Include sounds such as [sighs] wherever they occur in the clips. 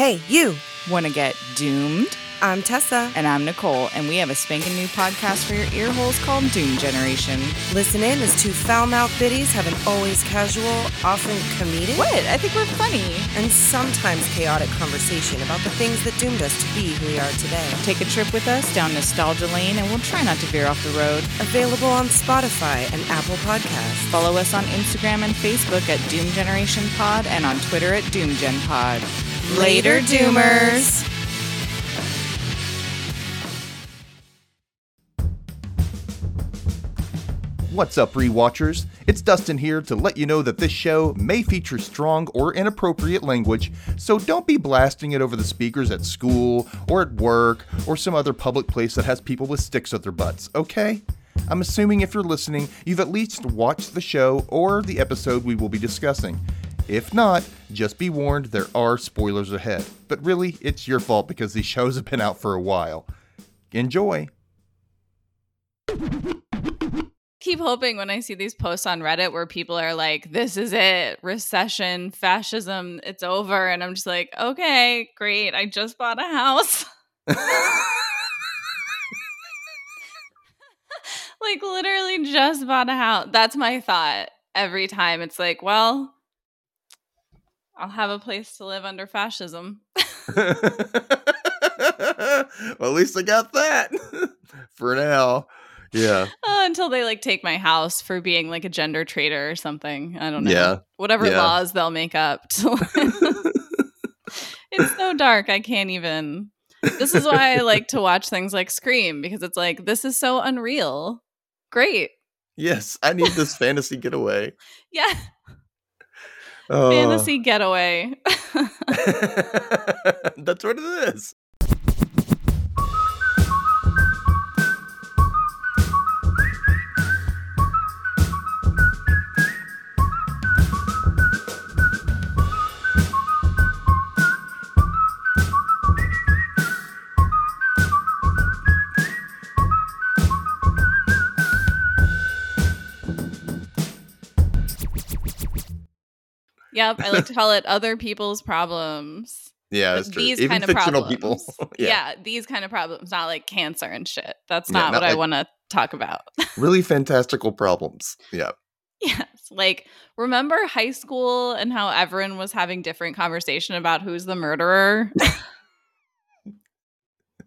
Hey, you! Want to get doomed? I'm Tessa. And I'm Nicole, and we have a spanking new podcast for your ear holes called Doom Generation. Listen in as two foul mouthed biddies have an always casual, often comedic, What? I think we're funny. and sometimes chaotic conversation about the things that doomed us to be who we are today. Take a trip with us down nostalgia lane, and we'll try not to veer off the road. Available on Spotify and Apple Podcasts. Follow us on Instagram and Facebook at Doom Generation Pod and on Twitter at Doom Gen Pod. Later, Doomers. What's up, rewatchers? It's Dustin here to let you know that this show may feature strong or inappropriate language, so don't be blasting it over the speakers at school or at work or some other public place that has people with sticks at their butts, okay? I'm assuming if you're listening, you've at least watched the show or the episode we will be discussing. If not, just be warned there are spoilers ahead. But really, it's your fault because these shows have been out for a while. Enjoy! Keep hoping when I see these posts on Reddit where people are like, this is it, recession, fascism, it's over. And I'm just like, okay, great. I just bought a house. [laughs] like literally just bought a house. That's my thought every time. It's like, well, I'll have a place to live under fascism. [laughs] [laughs] well, at least I got that [laughs] for now. Yeah. Uh, until they like take my house for being like a gender traitor or something. I don't know. Yeah. Whatever Yeah. laws they'll make up. it's so dark. I can't even. This is why I like to watch things like Scream because it's like, this is so unreal. Great. yes, I need this fantasy getaway. Yeah. Oh. Fantasy getaway. [laughs] [laughs] That's what it is. Yep. I like to [laughs] call it other people's problems. Yeah, that's true. these Even kind of fictional problems. people. [laughs] yeah. yeah. these kind of problems, not like cancer and shit. That's Yeah, not, not what I want to talk about. [laughs] Really fantastical problems. Yeah. yes. Like, remember high school and how everyone was having different conversation about who's the murderer?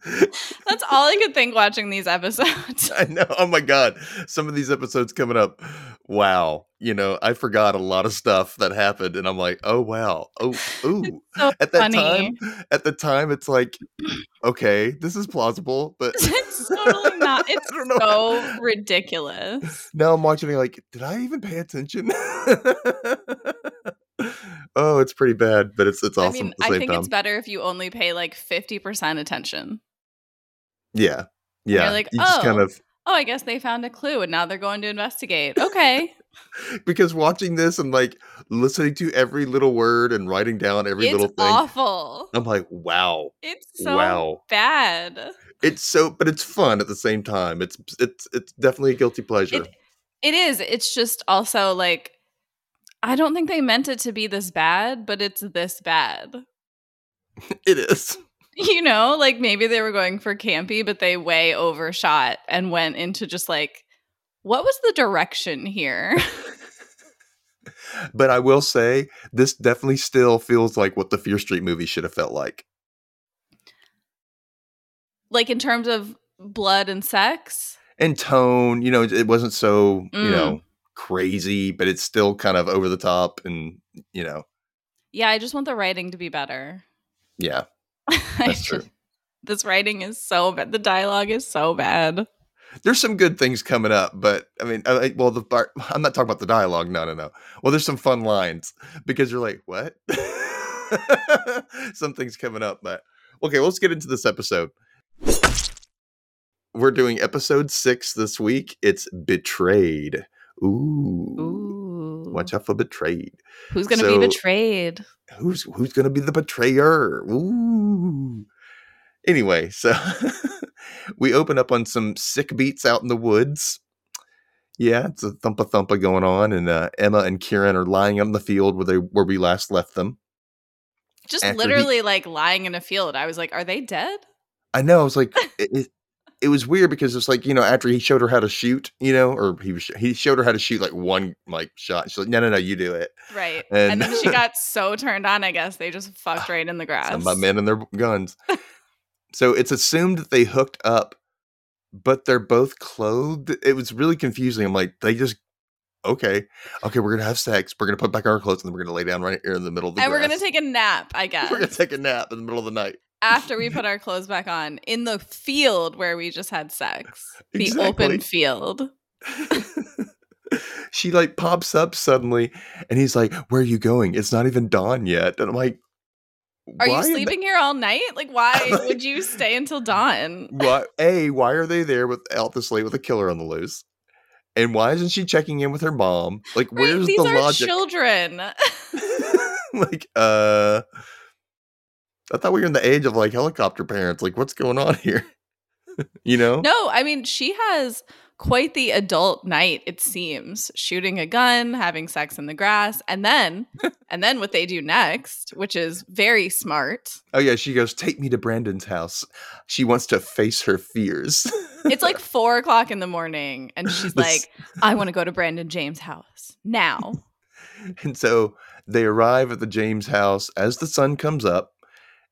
That's all I could think watching these episodes. I know. Oh my god. Some of these episodes coming up. Wow. You know, I forgot a lot of stuff that happened and I'm like, "Oh wow. Oh, [laughs] ooh." so At that funny. time, at the time it's like, okay, this is plausible, but [laughs] it's totally not. [laughs] It's so ridiculous. now I'm watching it like, did I even pay attention? oh, it's pretty bad, but it's it's awesome I mean, I think time. it's better if you only pay like 50% attention. yeah. Yeah. you're like, you just kind "Oh." of Oh, I guess they found a clue and now they're going to investigate. Okay. [laughs] because watching this and like listening to every little word and writing down every it's little thing. awful. I'm like, wow. It's so Wow. bad. It's so but it's fun at the same time. It's it's it's definitely a guilty pleasure. It, it is. It's just also like I don't think they meant it to be this bad, but it's this bad. [laughs] it is. You know, like maybe they were going for campy, but they way overshot and went into just like, what was the direction here? [laughs] But I will say this definitely still feels like what the Fear Street movie should have felt like. like in terms of blood and sex? And tone, you know, it wasn't so, you Mm. know, crazy, but it's still kind of over the top and, you know, Yeah, I just want the writing to be better. yeah, [laughs] that's true. This writing is so bad. The dialogue is so bad. There's some good things coming up, but I mean, I, well, the part I'm not talking about the dialogue. No, no, no. Well, there's some fun lines because you're like, what? [laughs] Something's coming up, but okay, let's get into this episode. We're doing episode six this week. It's betrayed. Ooh, Ooh. Watch out for betrayed. Who's going to So- be betrayed? Who's who's gonna be the betrayer? Ooh. Anyway, so [laughs] we open up on some sick beats out in the woods. Yeah, it's a thumpa thumpa going on, and uh, Emma and Kieran are lying on the field where they where we last left them. Just After he- literally like lying in a field. I was like, are they dead? I know. I was like, it, was weird because it's like you know after he showed her how to shoot, you know, or he was he showed her how to shoot like one like shot. She's like, no, no, no, you do it. Right. And- And, then she [laughs] got so turned on, I guess. They just fucked right in the [sighs] grass. My men and their guns. [laughs] so it's assumed that they hooked up, but they're both clothed. It was really confusing. I'm like, they just okay, okay, we're gonna have sex. We're gonna put back our clothes, and then we're gonna lay down right here in the middle of the and we're gonna take a nap, I guess. [laughs] we're gonna take a nap in the middle of the night. After we put our clothes back on in the field where we just had sex. The Exactly. open field. [laughs] she like pops up suddenly, and he's like, "Where are you going? It's not even dawn yet." And I'm like, Are you sleeping here all night? Like, why Like- [laughs] would you stay until dawn? What A, why are they there without the slate with a killer on the loose? And why isn't she checking in with her mom? Like, Right, where's these the are logic? children. [laughs] like, uh, I thought we were in the age of like helicopter parents. Like, what's going on here? [laughs] you know? No, I mean, she has quite the adult night, it seems. Shooting a gun, having sex in the grass, and then [laughs] and then what they do next, which is very smart. Oh yeah, she goes, "Take me to Brandon's house." She wants to face her fears. It's like [laughs] four o'clock in the morning, and she's like, I want to go to Brandon James' house now. And so they arrive at the James house as the sun comes up,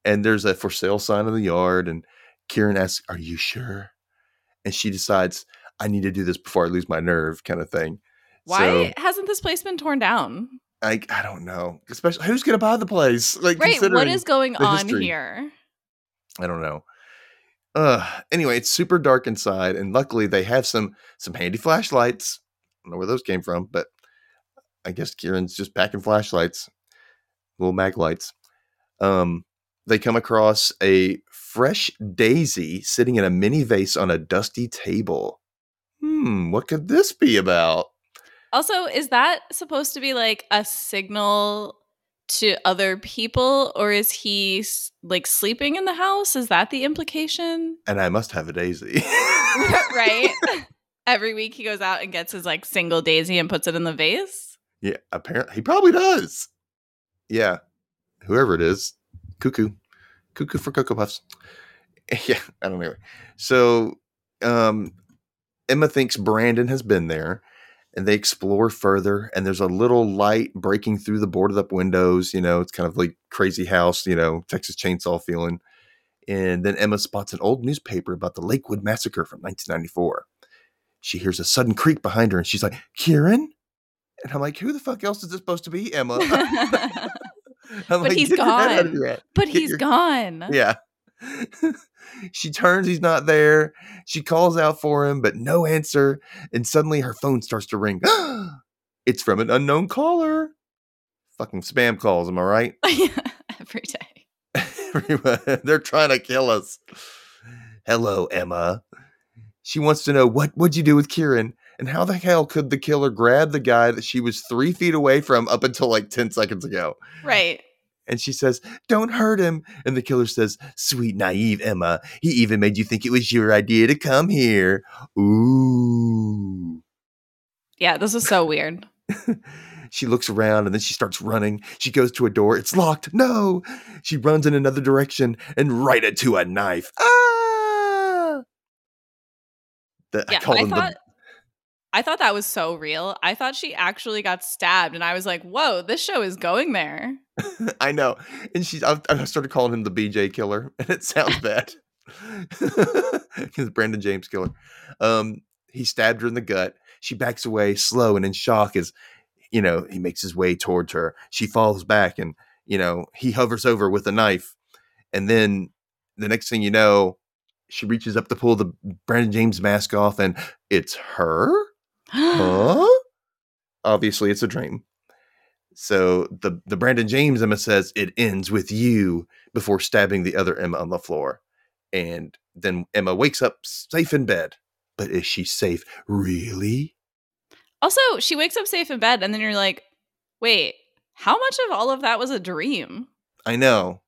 and there's a for sale sign in the yard. And Kieran asks, Are you sure? And she decides, I need to do this before I lose my nerve, kind of thing. Why So, hasn't this place been torn down? I, I don't know. Especially, who's going to buy the place? Like, Right. What is going on history. here? I don't know. Uh, anyway, it's super dark inside, and luckily they have some some handy flashlights. I don't know where those came from, but I guess Kieran's just packing flashlights, little mag lights. Um, they come across a fresh daisy sitting in a mini vase on a dusty table. Hmm, what could this be about? Also, is that supposed to be like a signal to other people, or is he like sleeping in the house? Is that the implication? And I must have a daisy. [laughs] right. [laughs] Every week he goes out and gets his like single daisy and puts it in the vase. Yeah, apparently he probably does. Yeah, whoever it is, cuckoo, cuckoo for cocoa puffs. [laughs] Yeah, I don't know. So, um, Emma thinks Brandon has been there, and they explore further. And there's a little light breaking through the boarded up windows. You know, it's kind of like crazy house. You know, Texas Chainsaw feeling. And then Emma spots an old newspaper about the Lakewood massacre from 1994. She hears a sudden creak behind her, and she's like, "Kieran." And I'm like, who the fuck else is this supposed to be, Emma? [laughs] [laughs] [laughs] But he's "Get your head out of gone. but Get he's your- gone. Yeah. [laughs] she turns, he's not there. She calls out for him, but no answer. And suddenly her phone starts to ring. [gasps] it's from an unknown caller. Fucking spam calls, am I right? [laughs] Every day. They're trying to kill us. Hello, Emma. She wants to know what what would you do with Kieran and how the hell could the killer grab the guy that she was three feet away from up until like 10 seconds ago? Right. And she says, Don't hurt him. And the killer says, Sweet, naive Emma. He even made you think it was your idea to come here. Ooh. Yeah, this is so weird. [laughs] She looks around and then she starts running. She goes to a door. It's locked. No. She runs in another direction and right into a knife. Ah. The, Yeah, call I them the- thought I thought that was so real. I thought she actually got stabbed, and I was like, "Whoa, this show is going there." [laughs] I know. And she's, I, I started calling him the BJ killer, [laughs] and it sounds [laughs] bad. Because Brandon James killer. Um, he stabbed her in the gut. She backs away, slow and in shock as, you know, he makes his way towards her. She falls back and, you know, he hovers over with a knife. And then the next thing you know, she reaches up to pull the Brandon James mask off, and it's her huh? Obviously, it's a dream. So the the Brandon James Emma says it ends with you before stabbing the other Emma on the floor, and then Emma wakes up safe in bed. But is she safe really? also, she wakes up safe in bed, and then you're like, "Wait, how much of all of that was a dream?" I know.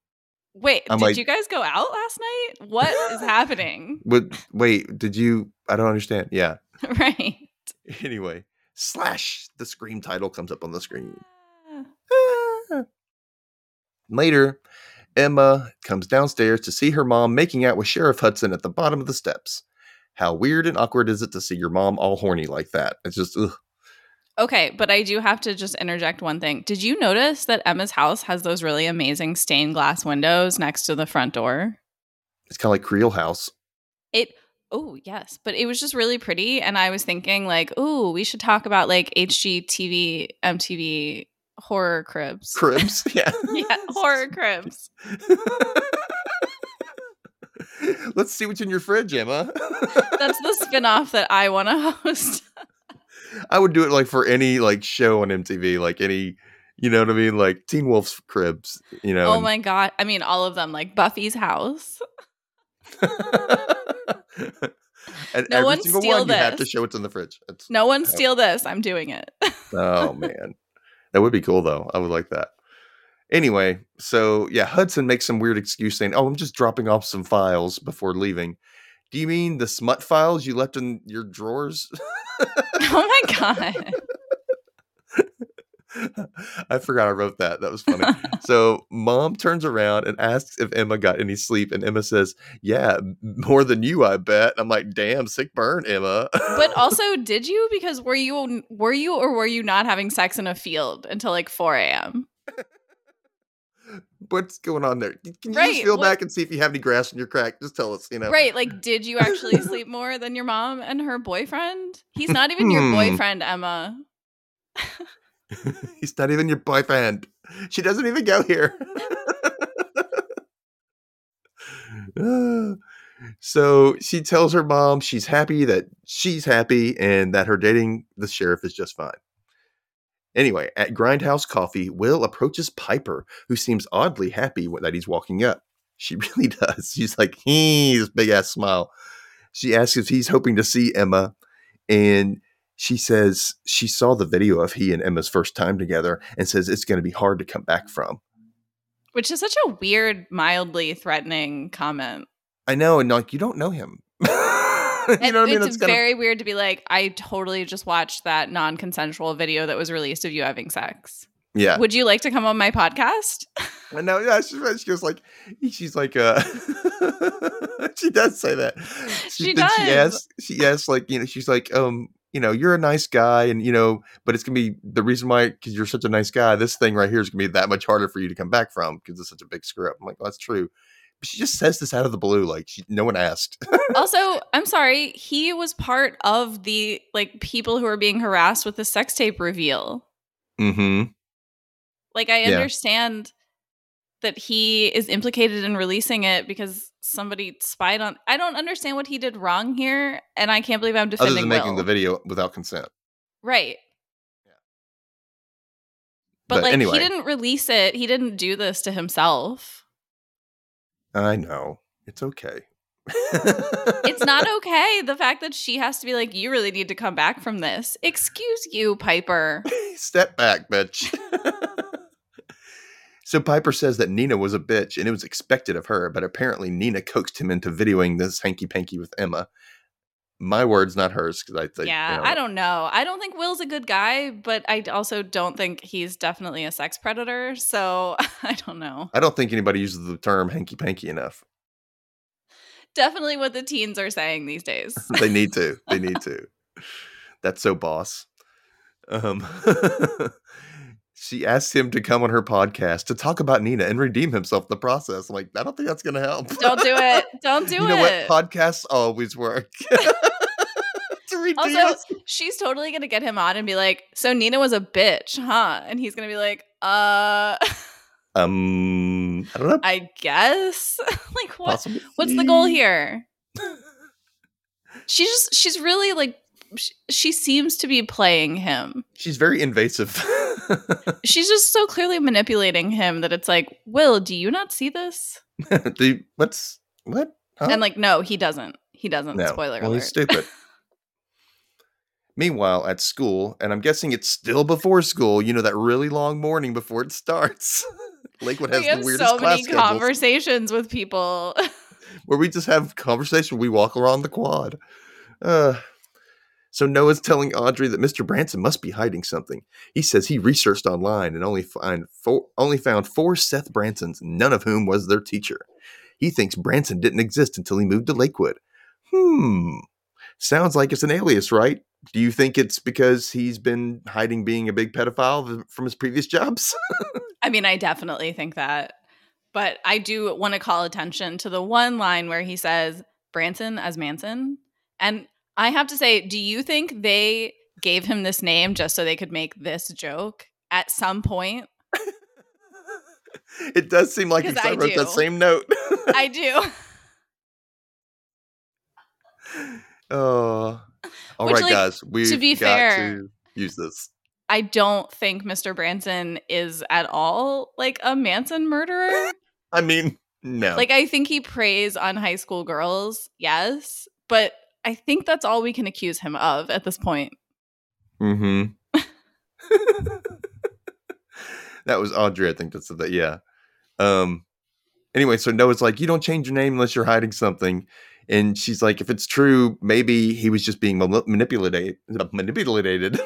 Wait, I'm did like- you guys go out last night? What is happening? [laughs] But wait, did you? I don't understand. Yeah. [laughs] right. Anyway, slash the scream title comes up on the screen. Ah. Later, Emma comes downstairs to see her mom making out with Sheriff Hudson at the bottom of the steps. How weird and awkward is it to see your mom all horny like that? It's just, ugh. Okay, but I do have to just interject one thing. Did you notice that Emma's house has those really amazing stained glass windows next to the front door? It's kind of like Creel House. Oh, yes, but it was just really pretty and I was thinking like, "Oh, we should talk about like HGTV, MTV horror cribs." Cribs, [laughs] yeah. [laughs] yeah, [laughs] horror cribs. Let's see what's in your fridge, Emma. That's the spin-off that I want to host. I would do it like for any like show on MTV, like any, you know what I mean, like Teen Wolf's Cribs, you know. Oh my god. I mean all of them like Buffy's house. [laughs] and No every one single steal one you have to show what's in the fridge. It's, No one steal this. I'm doing it. oh [laughs] man, that would be cool though. I would like that. Anyway, so yeah, Hudson makes some weird excuse saying, "Oh, I'm just dropping off some files before leaving." Do you mean the smut files you left in your drawers? [laughs] oh my god. [laughs] I forgot I wrote that. That was funny. [laughs] so mom turns around and asks if Emma got any sleep, and Emma says, "Yeah, more than you, I bet." I'm like, "Damn, sick burn, Emma." But [laughs] also, did you? Because were you were you or were you not having sex in a field until like 4 a.m.? what's going on there? Can you Right, just feel what- back and see if you have any grass in your crack? Just tell us, you know. Right. Like, did you actually sleep more than your mom and her boyfriend? He's not even your Hmm. boyfriend, Emma. [laughs] He's not even your boyfriend. She doesn't even go here. [laughs] [sighs] so she tells her mom she's happy that she's happy and that her dating the sheriff is just fine. Anyway, at Grindhouse Coffee, Will approaches Piper, who seems oddly happy that he's walking up. She [laughs] really does. She's like, he, this big ass smile. She asks if he's hoping to see Emma, and she says she saw the video of he and Emma's first time together and says it's going to be hard to come back from. Which is such a weird, mildly threatening comment. I know, and like you don't know him. [laughs] you And know what I mean? it's It's very weird to be like, I totally just watched that non consensual video that was released of you having sex. yeah. Would you like to come on my podcast? I know. Yeah, she, she goes like, she's like, uh, [laughs] she does say that. She She does. asks, she asks, like, you know, she's like, um, you know, you're a nice guy, and you know, but it's gonna be the reason why because you're such a nice guy. This thing right here is gonna be that much harder for you to come back from because it's such a big screw up. I'm like, well, that's true. But she just says this out of the blue, like she, no one asked. also, I'm sorry, he was part of the like people who are being harassed with the sex tape reveal. mm-hmm. Like I Yeah. understand that he is implicated in releasing it because somebody spied on I don't understand what he did wrong here and I can't believe I'm defending. Other than making Will. the video without consent. Right. Yeah. But, But like anyway. he didn't release it. He didn't do this to himself. I know. It's okay. It's not [laughs] okay the fact that she has to be like you really need to come back from this. Excuse you, Piper. [laughs] Step back, bitch. [laughs] so Piper says that Nina was a bitch and it was expected of her, but apparently Nina coaxed him into videoing this hanky panky with Emma. My words, not hers, because I think. yeah, you know, I don't know. I don't think Will's a good guy, but I also don't think he's definitely a sex predator. So [laughs] I don't know. I don't think anybody uses the term hanky panky enough. Definitely what the teens are saying these days. they need to. They need [laughs] to. That's so boss. Um, [laughs] she asks him to come on her podcast to talk about Nina and redeem himself in the process. I'm like, I don't think that's going to help. don't do it. [laughs] Don't do you know it. what? Podcasts always work. [laughs] to redeem Also, us. she's totally gonna get him on and be like, "So Nina was a bitch, huh?" And he's gonna be like, "Uh, [laughs] um, I don't know. I guess." like, what? Possibly. What's the goal here? She's just, she's really like, she seems to be playing him. She's very invasive. [laughs] She's just so clearly manipulating him that it's like, Will, do you not see this? [laughs] Do you- what's what? Huh? And like, no, he doesn't. He doesn't. No. Spoiler well, alert. he's stupid. [laughs] Meanwhile, at school, and I'm guessing it's still before school, you know, that really long morning before it starts. Lakewood has we have the weirdest so class many schedules conversations with people. where we just have conversation. We walk around the quad. Uh, So Noah's telling Audrey that Mr. Branson must be hiding something. He says he researched online and only find four, only found four Seth Bransons, none of whom was their teacher. He thinks Branson didn't exist until he moved to Lakewood. Hmm. Sounds like it's an alias, right? Do you think it's because he's been hiding being a big pedophile from his previous jobs? [laughs] I mean, I definitely think that. But I do want to call attention to the one line where he says Branson as Manson. And I have to say, do you think they gave him this name just so they could make this joke at some point? it does seem like I I wrote that same note. I [laughs] do. Oh, all Which, right, like, guys. We to be got fair- to use this. I don't think Mr. Branson is at all like a Manson murderer. [laughs] I mean, no. Like I think he preys on high school girls, yes, but I think that's all we can accuse him of at this point. Mm-hmm. [laughs] that was Audrey, I think that said that. Yeah. Um. Anyway, so Noah's like, you don't change your name unless you're hiding something, and she's like, if it's true, maybe he was just being manip- manipulated, manipulated,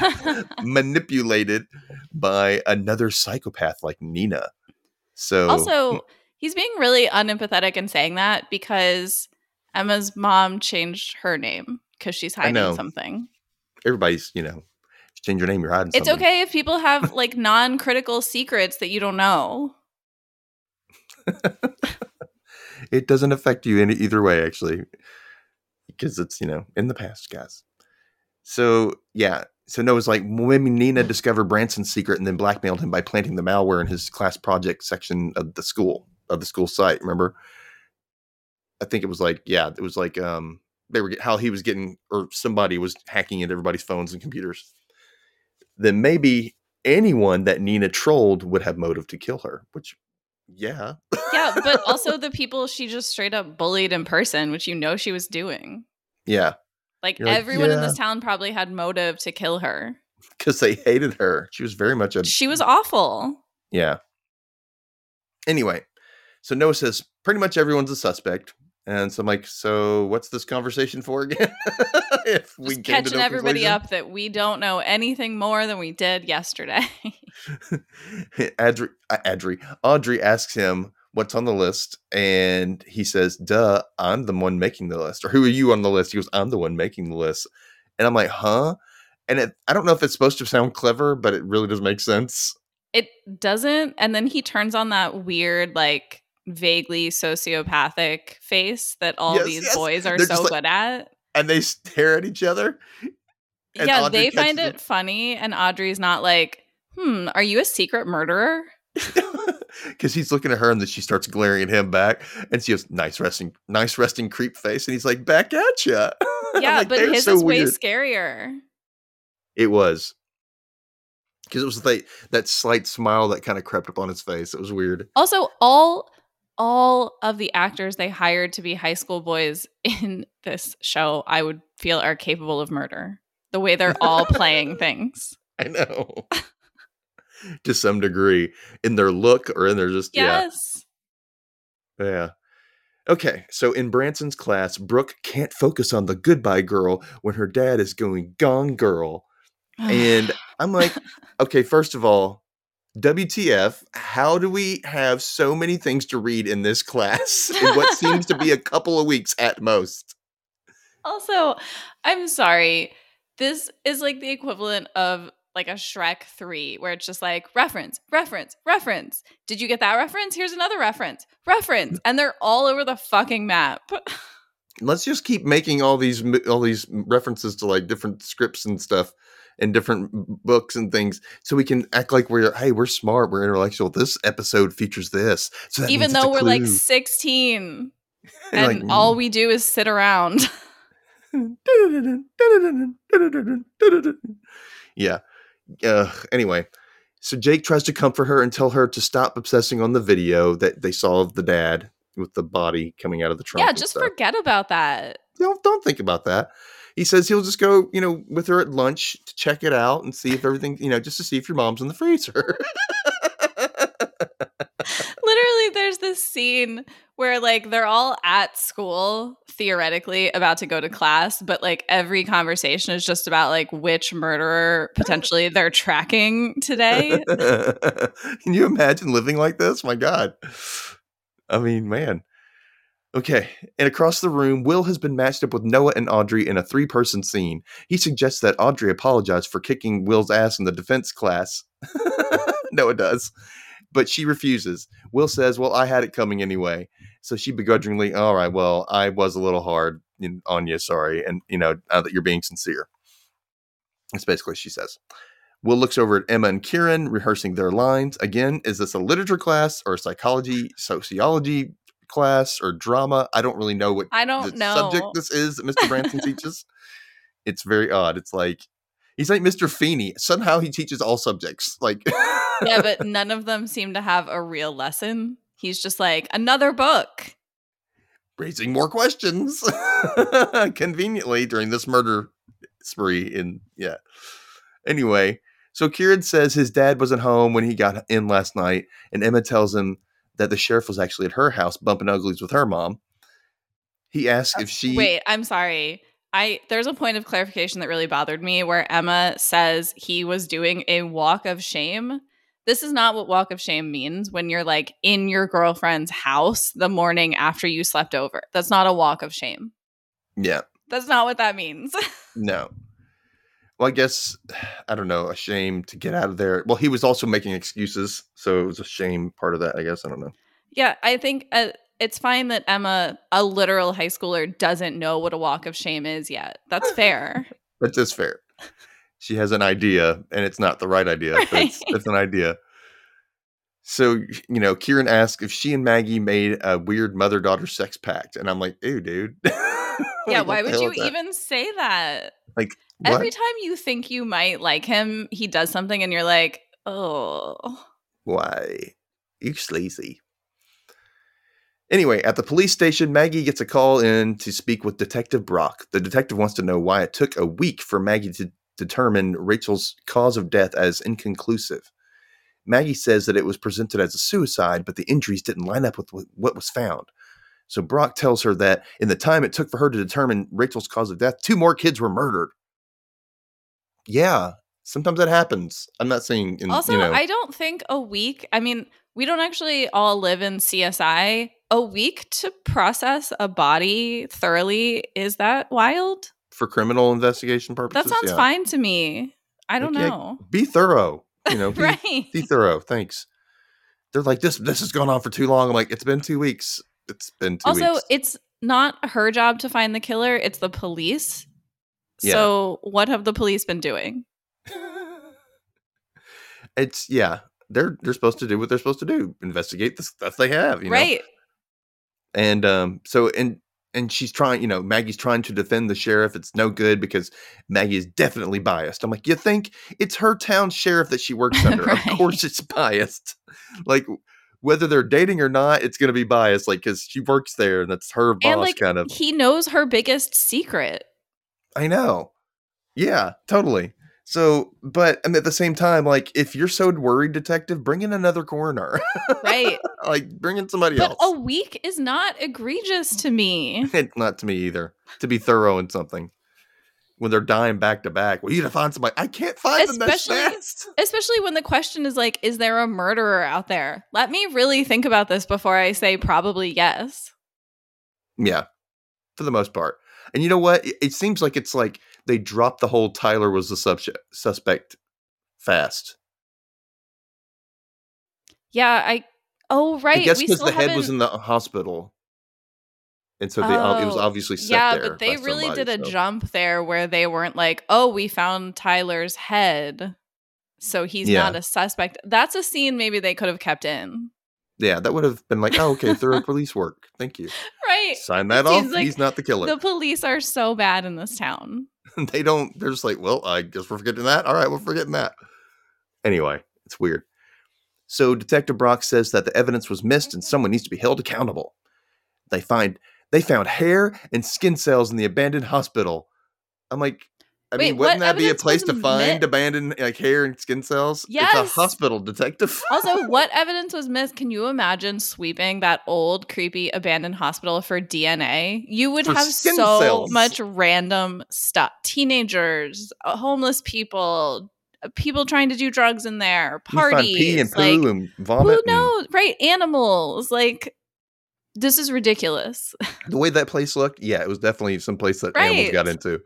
[laughs] manipulated by another psychopath like Nina. So Also, he's being really unempathetic in saying that because Emma's mom changed her name because she's I know. hiding something. everybody's, you know, you change your name, you're hiding. It's something. okay if people have [laughs] like non-critical secrets that you don't know. [laughs] it doesn't affect you in either way actually because it's you know in the past guys so yeah so noah's like maybe nina discovered branson's secret and then blackmailed him by planting the malware in his class project section of the school of the school site remember i think it was like yeah it was like um they were how he was getting or somebody was hacking into everybody's phones and computers then maybe anyone that nina trolled would have motive to kill her which yeah Yeah, but also the [laughs] people she just straight up bullied in person, which you know she was doing. yeah Like like, everyone in this town probably had motive to kill her. because they hated her. She was very much a She was awful. yeah. Anyway, so Noah says pretty much everyone's a suspect, and so I'm like, so what's this conversation for again? [laughs] if we Just catching no everybody up that we don't know anything more than we did yesterday. [laughs] Adri, uh, Adri, Audrey asks him what's on the list, and he says, "Duh, I'm the one making the list." Or who are you on the list? He goes, "I'm the one making the list," and I'm like, "Huh?" And it, I don't know if it's supposed to sound clever, but it really doesn't make sense. it doesn't. And then he turns on that weird, like vaguely sociopathic face that all Yes, these yes. boys are They're so like- good at. And they stare at each other. And yeah, Audrey they find it funny, and Audrey's not like, hmm, are you a secret murderer? [laughs] because he's looking at her and then she starts glaring at him back and she goes nice resting nice resting creep face and he's like back at you [laughs] Yeah, but his is way scarier. it was because it was like that slight smile that kind of crept up on his face it was weird Also, all all of the actors they hired to be high school boys [laughs] in this show, I would feel are capable of murder. The way they're all playing [laughs] things. i know to some degree in their look or in their just Yes. yeah yeah okay so in branson's class brooke can't focus on the goodbye girl when her dad is going gone girl [sighs] And I'm like, okay, first of all, WTF, how do we have so many things to read in this class in what seems to be a [laughs] couple of weeks at most? Also, I'm sorry. This is like the equivalent of like a Shrek 3 where it's just like reference, reference, reference. Did you get that reference? Here's another reference. Reference. And they're all over the fucking map. [laughs] Let's just keep making all these all these references to like different scripts and stuff and different books and things so we can act like we're hey, we're smart, we're intellectual. This episode features this. So Even means it's a though we're like 16 And [laughs] and like, all we do is sit around. [laughs] yeah. Uh, anyway, so Jake tries to comfort her and tell her to stop obsessing on the video that they saw of the dad with the body coming out of the trunk. yeah, just stuff. forget about that. don't don't think about that. He says he'll just go, you know, with her at lunch to check it out and see if everything, you know, just to see if your mom's in the freezer. Literally, there's this scene where like they're all at school theoretically about to go to class, but like every conversation is just about like which murderer potentially [laughs] they're tracking today. Can you imagine living like this? My God. I mean, man. Okay, and across the room, Will has been matched up with Noah and Audrey in a three person scene. He suggests that Audrey apologize for kicking Will's ass in the defense class. [laughs] Noah does, but she refuses. Will says, Well, I had it coming anyway. So she begrudgingly, All right, well, I was a little hard on you, sorry. And, you know, now that you're being sincere. That's basically she says. Will looks over at Emma and Kieran rehearsing their lines. Again, is this a literature class or a psychology, sociology class or drama? I don't really know what I don't the know. subject this is that Mr. Branson [laughs] teaches. It's very odd. It's like he's like Mr. Feeney. Somehow he teaches all subjects. Like yeah, but [laughs] none of them seem to have a real lesson. He's just like another book. raising more questions [laughs] conveniently during this murder spree in yeah anyway so kieran says his dad wasn't home when he got in last night and emma tells him that the sheriff was actually at her house bumping uglies with her mom he asks if she Wait, I'm sorry. I there's a point of clarification that really bothered me where Emma says he was doing a walk of shame. This is not what walk of shame means when you're like in your girlfriend's house the morning after you slept over. That's not a walk of shame. yeah That's not what that means. [laughs] no well i guess [sighs] i don't know a shame to get out of there well he was also making excuses so it was a shame part of that i guess i don't know yeah, I think uh, it's fine that Emma, a literal high schooler, doesn't know what a walk of shame is yet. That's fair. [laughs] That's just fair. She has an idea, and it's not the right idea, but it's, it's an idea. So, you know, Kieran asked if she and Maggie made a weird mother daughter sex pact. And I'm like, ew, dude. [laughs] yeah, Like, why would you even say that? What? Every time you think you might like him, he does something and you're like, oh. Why? You sleazy. Anyway, at the police station, Maggie gets a call in to speak with Detective Brock. The detective wants to know why it took a week for Maggie to determine Rachel's cause of death as inconclusive. Maggie says that it was presented as a suicide, but the injuries didn't line up with what was found. So Brock tells her that in the time it took for her to determine Rachel's cause of death, two more kids were murdered. Yeah, sometimes that happens. I'm not saying, in, Also, you know, I don't think a week, I mean, we don't actually all live in CSI. A week to process a body thoroughly, is that wild? for criminal investigation purposes. That sounds yeah. fine to me. I don't Like, yeah, know. Be thorough. You know, [laughs] be, right. be thorough. Thanks. They're like this. This has gone on for too long. I'm like, it's been two weeks. It's been two Also, weeks. it's not her job to find the killer, it's the police. Yeah. So, what have the police been doing? [laughs] it's yeah. They're they're supposed to do what they're supposed to do. Investigate the stuff they have. You know? right. And um. So and and she's trying. You know, Maggie's trying to defend the sheriff. It's no good because Maggie is definitely biased. I'm like, you think it's her town sheriff that she works [laughs] under? Right. Of course, it's biased. Like. Whether they're dating or not, it's going to be biased, like because she works there and that's her boss, And like kind of. he knows her biggest secret. I know. Yeah, totally. So, but and at the same time, like if you're so worried, detective, bring in another coroner. [laughs] Right. like bring in somebody but else. a week is not egregious to me. [laughs] It's not to me either. To be thorough in something. When they're dying back to back, well, you need to find somebody. I can't find them that Especially- fast. [laughs] Especially when the question is like, is there a murderer out there? Let me really think about this before I say probably yes. Yeah, for the most part. And you know what? It, it seems like it's like they dropped the whole Tyler was the subject suspect fast. Yeah, I. Oh right, I guess because the head haven't. was in the hospital, and so they, ob- it was Oh, obviously set yeah, there. but they really somebody, did a so. jump there where they weren't like, "Oh, we found Tyler's head, so he's Yeah. not a suspect." That's a scene maybe they could have kept in, Yeah, that would have been like, oh, okay, thorough police work. Thank you. [laughs] right? Sign that off. like He's not the killer. The police are so bad in this town. [laughs] they don't. They're just like, well, I guess we're forgetting that. All right, we're forgetting that. Anyway, it's weird. So Detective Brock says that the evidence was missed and someone needs to be held accountable. They find they found hair and skin cells in the abandoned hospital. I'm like, I Wait, mean, wouldn't that be a place to find mi- abandoned like hair and skin cells? It's a hospital detective. [laughs] Also, what evidence was missed? Can you imagine sweeping that old, creepy, abandoned hospital for DNA? You would For have so cells. much random stuff. Teenagers, uh, homeless people, uh, people trying to do drugs in there, parties. pee and poo like, and vomit. who and? Right? Animals. Like, this is ridiculous. [laughs] the way that place looked, yeah, it was definitely some place that animals got into.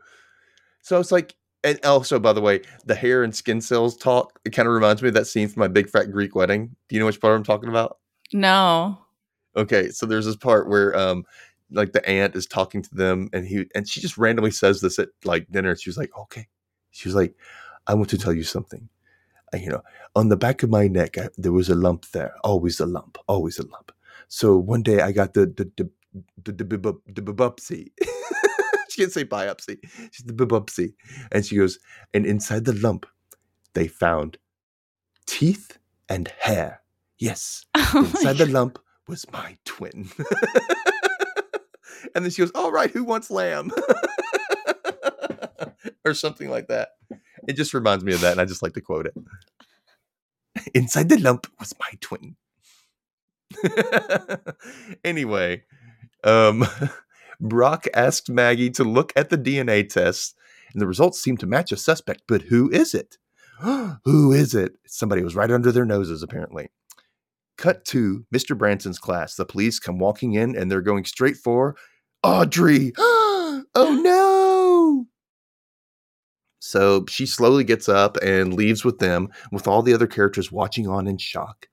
So it's like, and also by the way, the hair and skin cells talk. It kind of reminds me of that scene from my big fat Greek wedding. Do you know which part I'm talking about? no. Okay, so there's this part where um like the aunt is talking to them and he and she just randomly says this at like dinner. She was like, "Okay." She was like, "I want to tell you something. Uh, you know, on the back of my neck I, there was a lump there. Always a lump, always a lump. So one day I got the the the the, the, bib- the bibupsy. She can't say biopsy. She's the bibupsy. And she goes, and inside the lump, they found teeth and hair. Yes, [laughs] Oh inside the lump was my twin. [laughs] and then she goes, All right, who wants lamb? [laughs] or something like that. It just reminds me of that, and I just like to quote it. Inside the lump was my twin. anyway, um, Brock asked Maggie to look at the DNA test, and the results seem to match a suspect, but who is it? [gasps] who is it? Somebody was right under their noses, apparently. Cut to Mr. Branson's class. The police come walking in and they're going straight for Audrey. [gasps] oh no. So she slowly gets up and leaves with them, with all the other characters watching on in shock.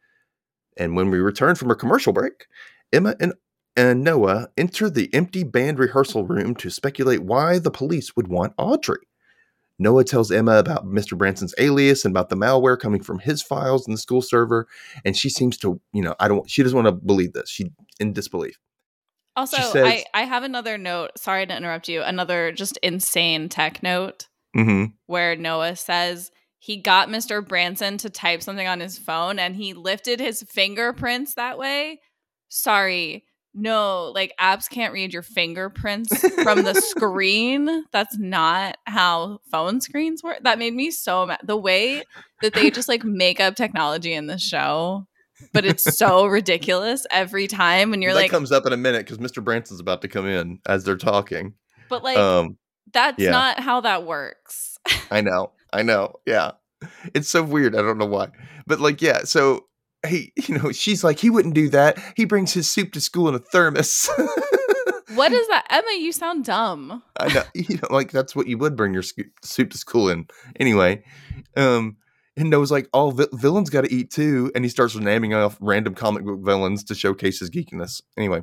And when we return from our commercial break, Emma and, and Noah enter the empty band rehearsal room to speculate why the police would want Audrey. Noah tells Emma about Mr. Branson's alias and about the malware coming from his files in the school server, and she seems to, you know, I don't. She doesn't want to believe this. She in disbelief. Also, says- I, I have another note. Sorry to interrupt you. Another just insane tech note Mm-hmm. where Noah says he got Mr. Branson to type something on his phone and he lifted his fingerprints that way. Sorry. No, like apps can't read your fingerprints from the [laughs] screen. That's not how phone screens work. That made me so mad. The way that they just like make up technology in the show, but it's so ridiculous every time when you're that like, comes up in a minute because Mr. Branson's about to come in as they're talking. but like, um, that's yeah. not how that works. I know, I know, yeah. It's so weird. I don't know why, but like, yeah. So he, you know, she's like, he wouldn't do that. He brings his soup to school in a thermos. what is [laughs] that? Emma, you sound dumb. I know, [laughs] you know, like that's what you would bring your soup to school in. Anyway, um, and Noah's like, all vi- villains got to eat too, and he starts naming off random comic book villains to showcase his geekiness. Anyway,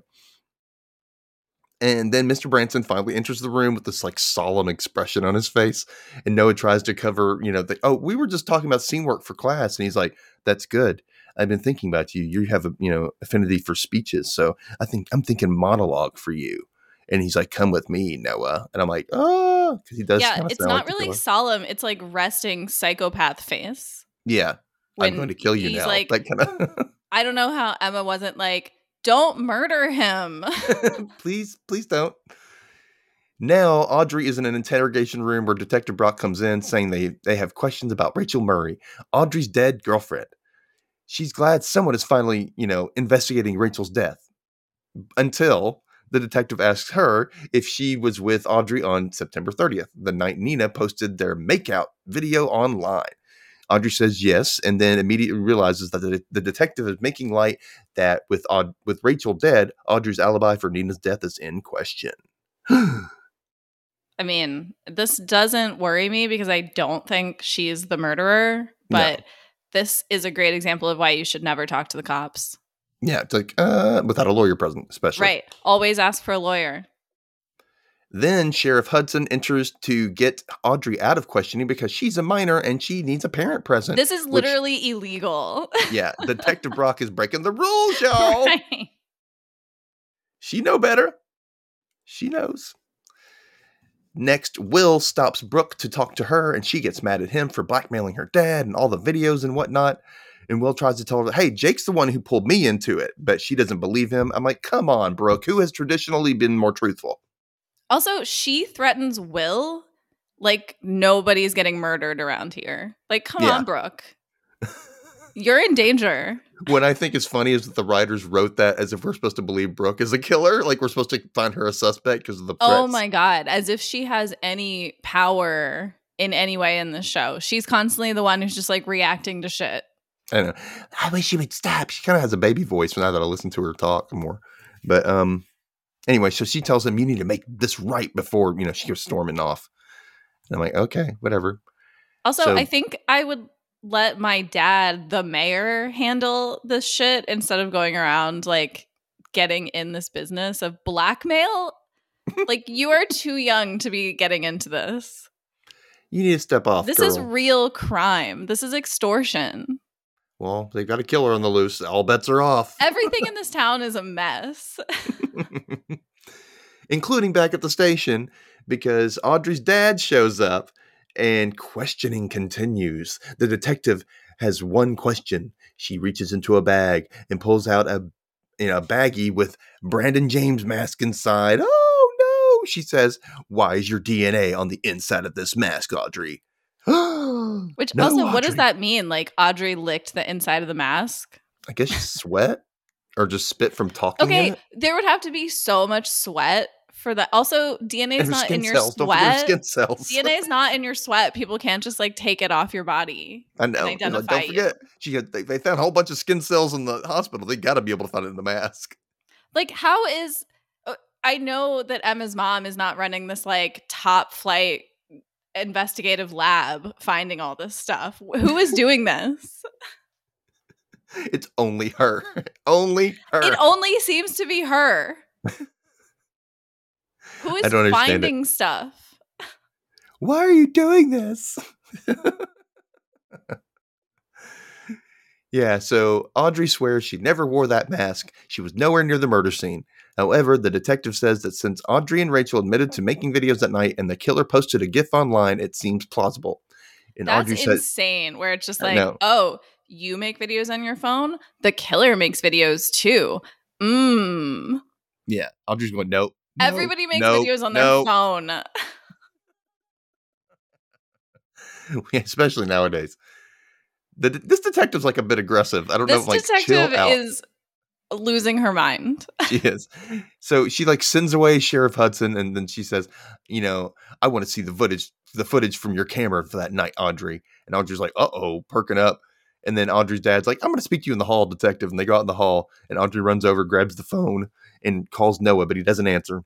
and then Mr. Branson finally enters the room with this like solemn expression on his face, and Noah tries to cover, you know, the, oh, we were just talking about scene work for class, and he's like, that's good. I've been thinking about you. You have a you know affinity for speeches, so I think I'm thinking monologue for you. And he's like, "Come with me, Noah." And I'm like, "Oh," because he does. yeah, it's not like really solemn. It's like resting psychopath face. Yeah, I'm going to kill you now. like, that kind of. [laughs] I don't know how Emma wasn't like, don't murder him. [laughs] [laughs] please, please don't. Now, Audrey is in an interrogation room where Detective Brock comes in saying they, they have questions about Rachel Murray, Audrey's dead girlfriend. She's glad someone is finally, you know, investigating Rachel's death. Until the detective asks her if she was with Audrey on September 30th, the night Nina posted their makeout video online. Audrey says yes, and then immediately realizes that the, the detective is making light that with Aud- with Rachel dead, Audrey's alibi for Nina's death is in question. [gasps] I mean, this doesn't worry me because I don't think she's the murderer, No. This is a great example of why you should never talk to the cops. yeah, it's like uh, without a lawyer present, especially. Right. Always ask for a lawyer. Then Sheriff Hudson enters to get Audrey out of questioning because she's a minor and she needs a parent present. This is which- literally illegal. [laughs] yeah, Detective Brock is breaking the rules, y'all. Right. She know better. She knows. Next, Will stops Brooke to talk to her, and she gets mad at him for blackmailing her dad and all the videos and whatnot. And Will tries to tell her, hey, Jake's the one who pulled me into it, but she doesn't believe him. I'm like, come on, Brooke, who has traditionally been more truthful? Also, she threatens Will like nobody's getting murdered around here. Like, come Yeah. on, Brooke. You're in danger. What I think is funny is that the writers wrote that as if we're supposed to believe Brooke is a killer. Like we're supposed to find her a suspect because of the threats. Oh my god, as if she has any power in any way in the show. She's constantly the one who's just like reacting to shit. I know. I wish she would stop. She kind of has a baby voice now that I listen to her talk more. But um, anyway, so she tells him you need to make this right before you know she goes storming off. And I'm like, okay, whatever. Also, So- I think I would let my dad, the mayor, handle this shit instead of going around like getting in this business of blackmail. [laughs] like you are too young to be getting into this. You need to step off. this is real crime. This is extortion. well, they've got a killer on the loose. All bets are off. [laughs] Everything in this town is a mess. [laughs] including back at the station because Audrey's dad shows up and questioning continues. The detective has one question. She reaches into a bag and pulls out a you know, a baggie with Brandon James mask inside. Oh no, she says. Why is your DNA on the inside of this mask, Audrey? [gasps] Which No, also, what does that mean? Like Audrey licked the inside of the mask? I guess sweat or just spit from talking. in Okay, there would have to be so much sweat for that. Also, DNA is not in your cells. Sweat. DNA is not in your sweat. People can't just like take it off your body. I know. Like, identify don't forget, she had, they, they found a whole bunch of skin cells in the hospital. They got to be able to find it in the mask. Like, how is. uh, I know that Emma's mom is not running this like top flight investigative lab finding all this stuff. Who is doing this? [laughs] It's only her. [laughs] only her. It only seems to be her. [laughs] Who is understand it. finding stuff? Why are you doing this? [laughs] yeah, so Audrey swears she never wore that mask. She was nowhere near the murder scene. However, the detective says that since Audrey and Rachel admitted to making videos that night and the killer posted a GIF online, it seems plausible. And That's Audrey says, insane. Where it's just like, oh, you make videos on your phone? The killer makes videos too. Mmm. "Yeah." Audrey's going, "Nope." Nope, Everybody makes nope, videos on their phone. [laughs] Especially nowadays. The, this detective's like a bit aggressive. I don't This know, like detective chill out. is losing her mind. [laughs] she is. So she like sends away Sheriff Hudson, and then she says, "You know, I want to see the footage, the footage from your camera for that night, Audrey." And Audrey's like, "Uh oh," perking up. And then Audrey's dad's like, "I'm going to speak to you in the hall, detective." And they go out in the hall, and Audrey runs over, grabs the phone, and calls Noah, but he doesn't answer.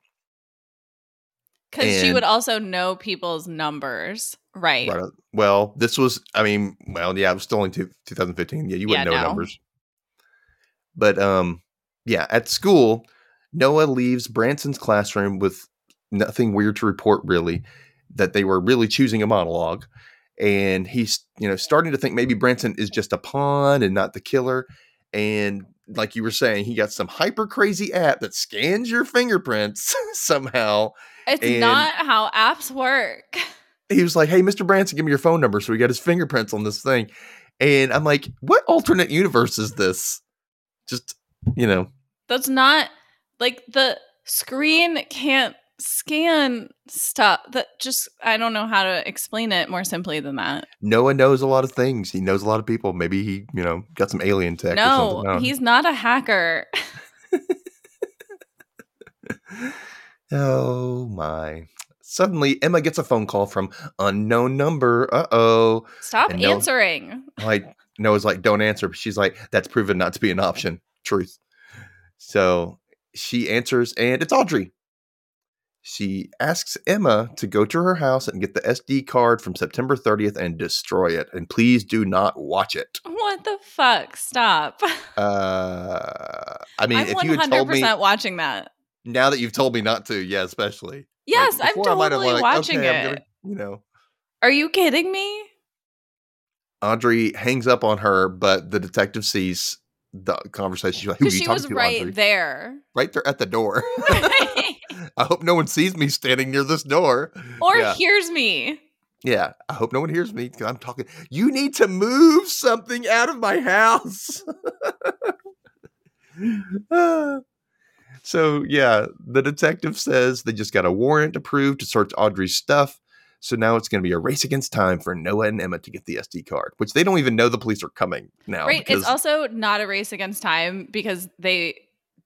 Because she would also know people's numbers. Right. Right. Well, this was, I mean, well, yeah, it was still in two, 2015. Yeah, you wouldn't Yeah, know no. numbers. But um, yeah, at school, Noah leaves Branson's classroom with nothing weird to report, really. That they were really choosing a monologue, and he's, you know, starting to think maybe Branson is just a pawn and not the killer. And like you were saying, he got some hyper crazy app that scans your fingerprints [laughs] somehow. It's not how apps work. [laughs] he was like, "Hey, Mr. Branson, give me your phone number." So we got his fingerprints on this thing, and I'm like, "What alternate universe is this?" Just you know, That's not like the screen can't scan stuff that just I don't know how to explain it more simply than that. Noah knows a lot of things. He knows a lot of people. Maybe he, you know, got some alien tech. No. He's not a hacker. [laughs] Oh my! Suddenly, Emma gets a phone call from unknown number. Uh oh. Stop And answering. Like Noah's like, "Don't answer." But she's like, "That's proven not to be an option." Truth. So she answers, and it's Audrey. She asks Emma to go to her house and get the SD card from September 30th and destroy it. And please do not watch it. What the fuck? Stop. Uh, I mean, I'm if you had told me watching that. now that you've told me not to, yeah, especially. Like, Yes, I'm before I might have totally like, watching okay, it. gonna- you know, Are you kidding me? Audrey hangs up on her, but the detective sees the conversation. She's like, "Who are Because you she talking was to, right Audrey?" there. Right there at the door. [laughs] I hope no one sees me standing near this door. or Yeah. hears me. Yeah, I hope no one hears me because I'm talking. You need to move something out of my house. [laughs] So, yeah, the detective says they just got a warrant approved to search Audrey's stuff. So now it's going to be a race against time for Noah and Emma to get the SD card, which they don't even know the police are coming now. Right. because- It's also not a race against time because they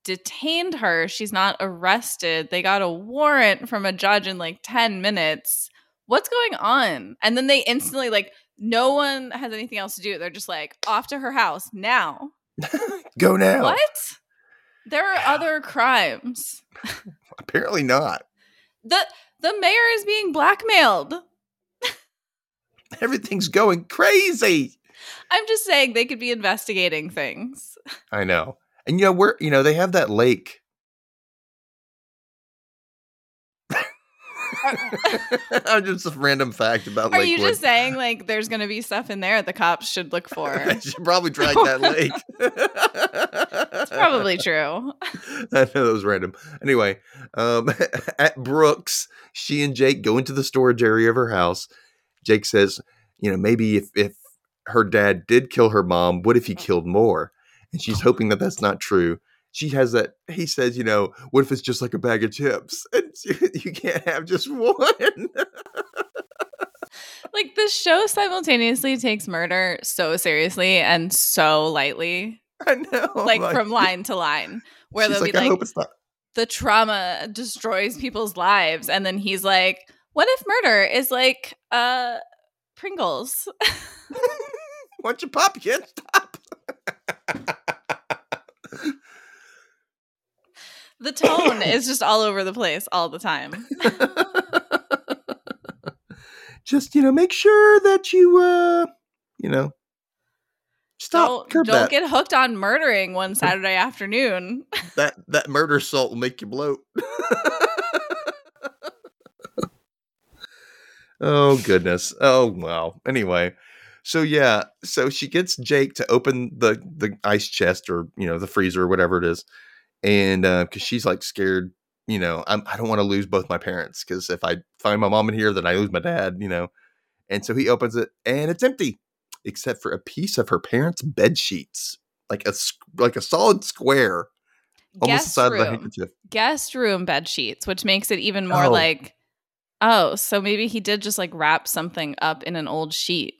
detained her. She's not arrested. They got a warrant from a judge in like 10 minutes. What's going on? And then they instantly, like, no one has anything else to do. They're just like, off to her house now. [laughs] go now. What? There are other crimes. [laughs] Apparently not. The the mayor is being blackmailed. [laughs] Everything's going crazy. I'm just saying they could be investigating things. I know. And you know, we're you know, they have that lake. [laughs] Just a random fact about Are Lakewood. you just saying like there's going to be stuff in there the cops should look [laughs] for? I should probably drag that lake. [laughs] It's probably true. I know that was random. Anyway, um, at Brooke's, she and Jake go into the storage area of her house. Jake says, you know, maybe if, if her dad did kill her mom, what if he killed more? And she's hoping that that's not true. She has that, he says, you know, what if it's just like a bag of chips? [laughs] And [laughs] you can't have just one. [laughs] Like this show simultaneously takes murder so seriously and so lightly, I know. like from line to line, where they'll like, be I like, hope it's not. the trauma destroys people's lives, and then he's like, "What if murder is like uh Pringles?" Why don't you pop? You can't stop. [laughs] the tone is just all over the place all the time. [laughs] just you know make sure that you uh you know stop Don't don't get hooked on murdering one Saturday afternoon. [laughs] that that murder salt will make you bloat oh goodness oh wow anyway so yeah so she gets jake to open the the ice chest or you know the freezer or whatever it is and uh because she's like scared you know I'm, i don't want to lose both my parents because if i find my mom in here then i lose my dad you know and so he opens it and it's empty except for a piece of her parents bed sheets like a like a solid square almost the Guest of a room. handkerchief Guest room bed sheets, which makes it even more Oh. like, oh, so maybe he did just like wrap something up in an old sheet.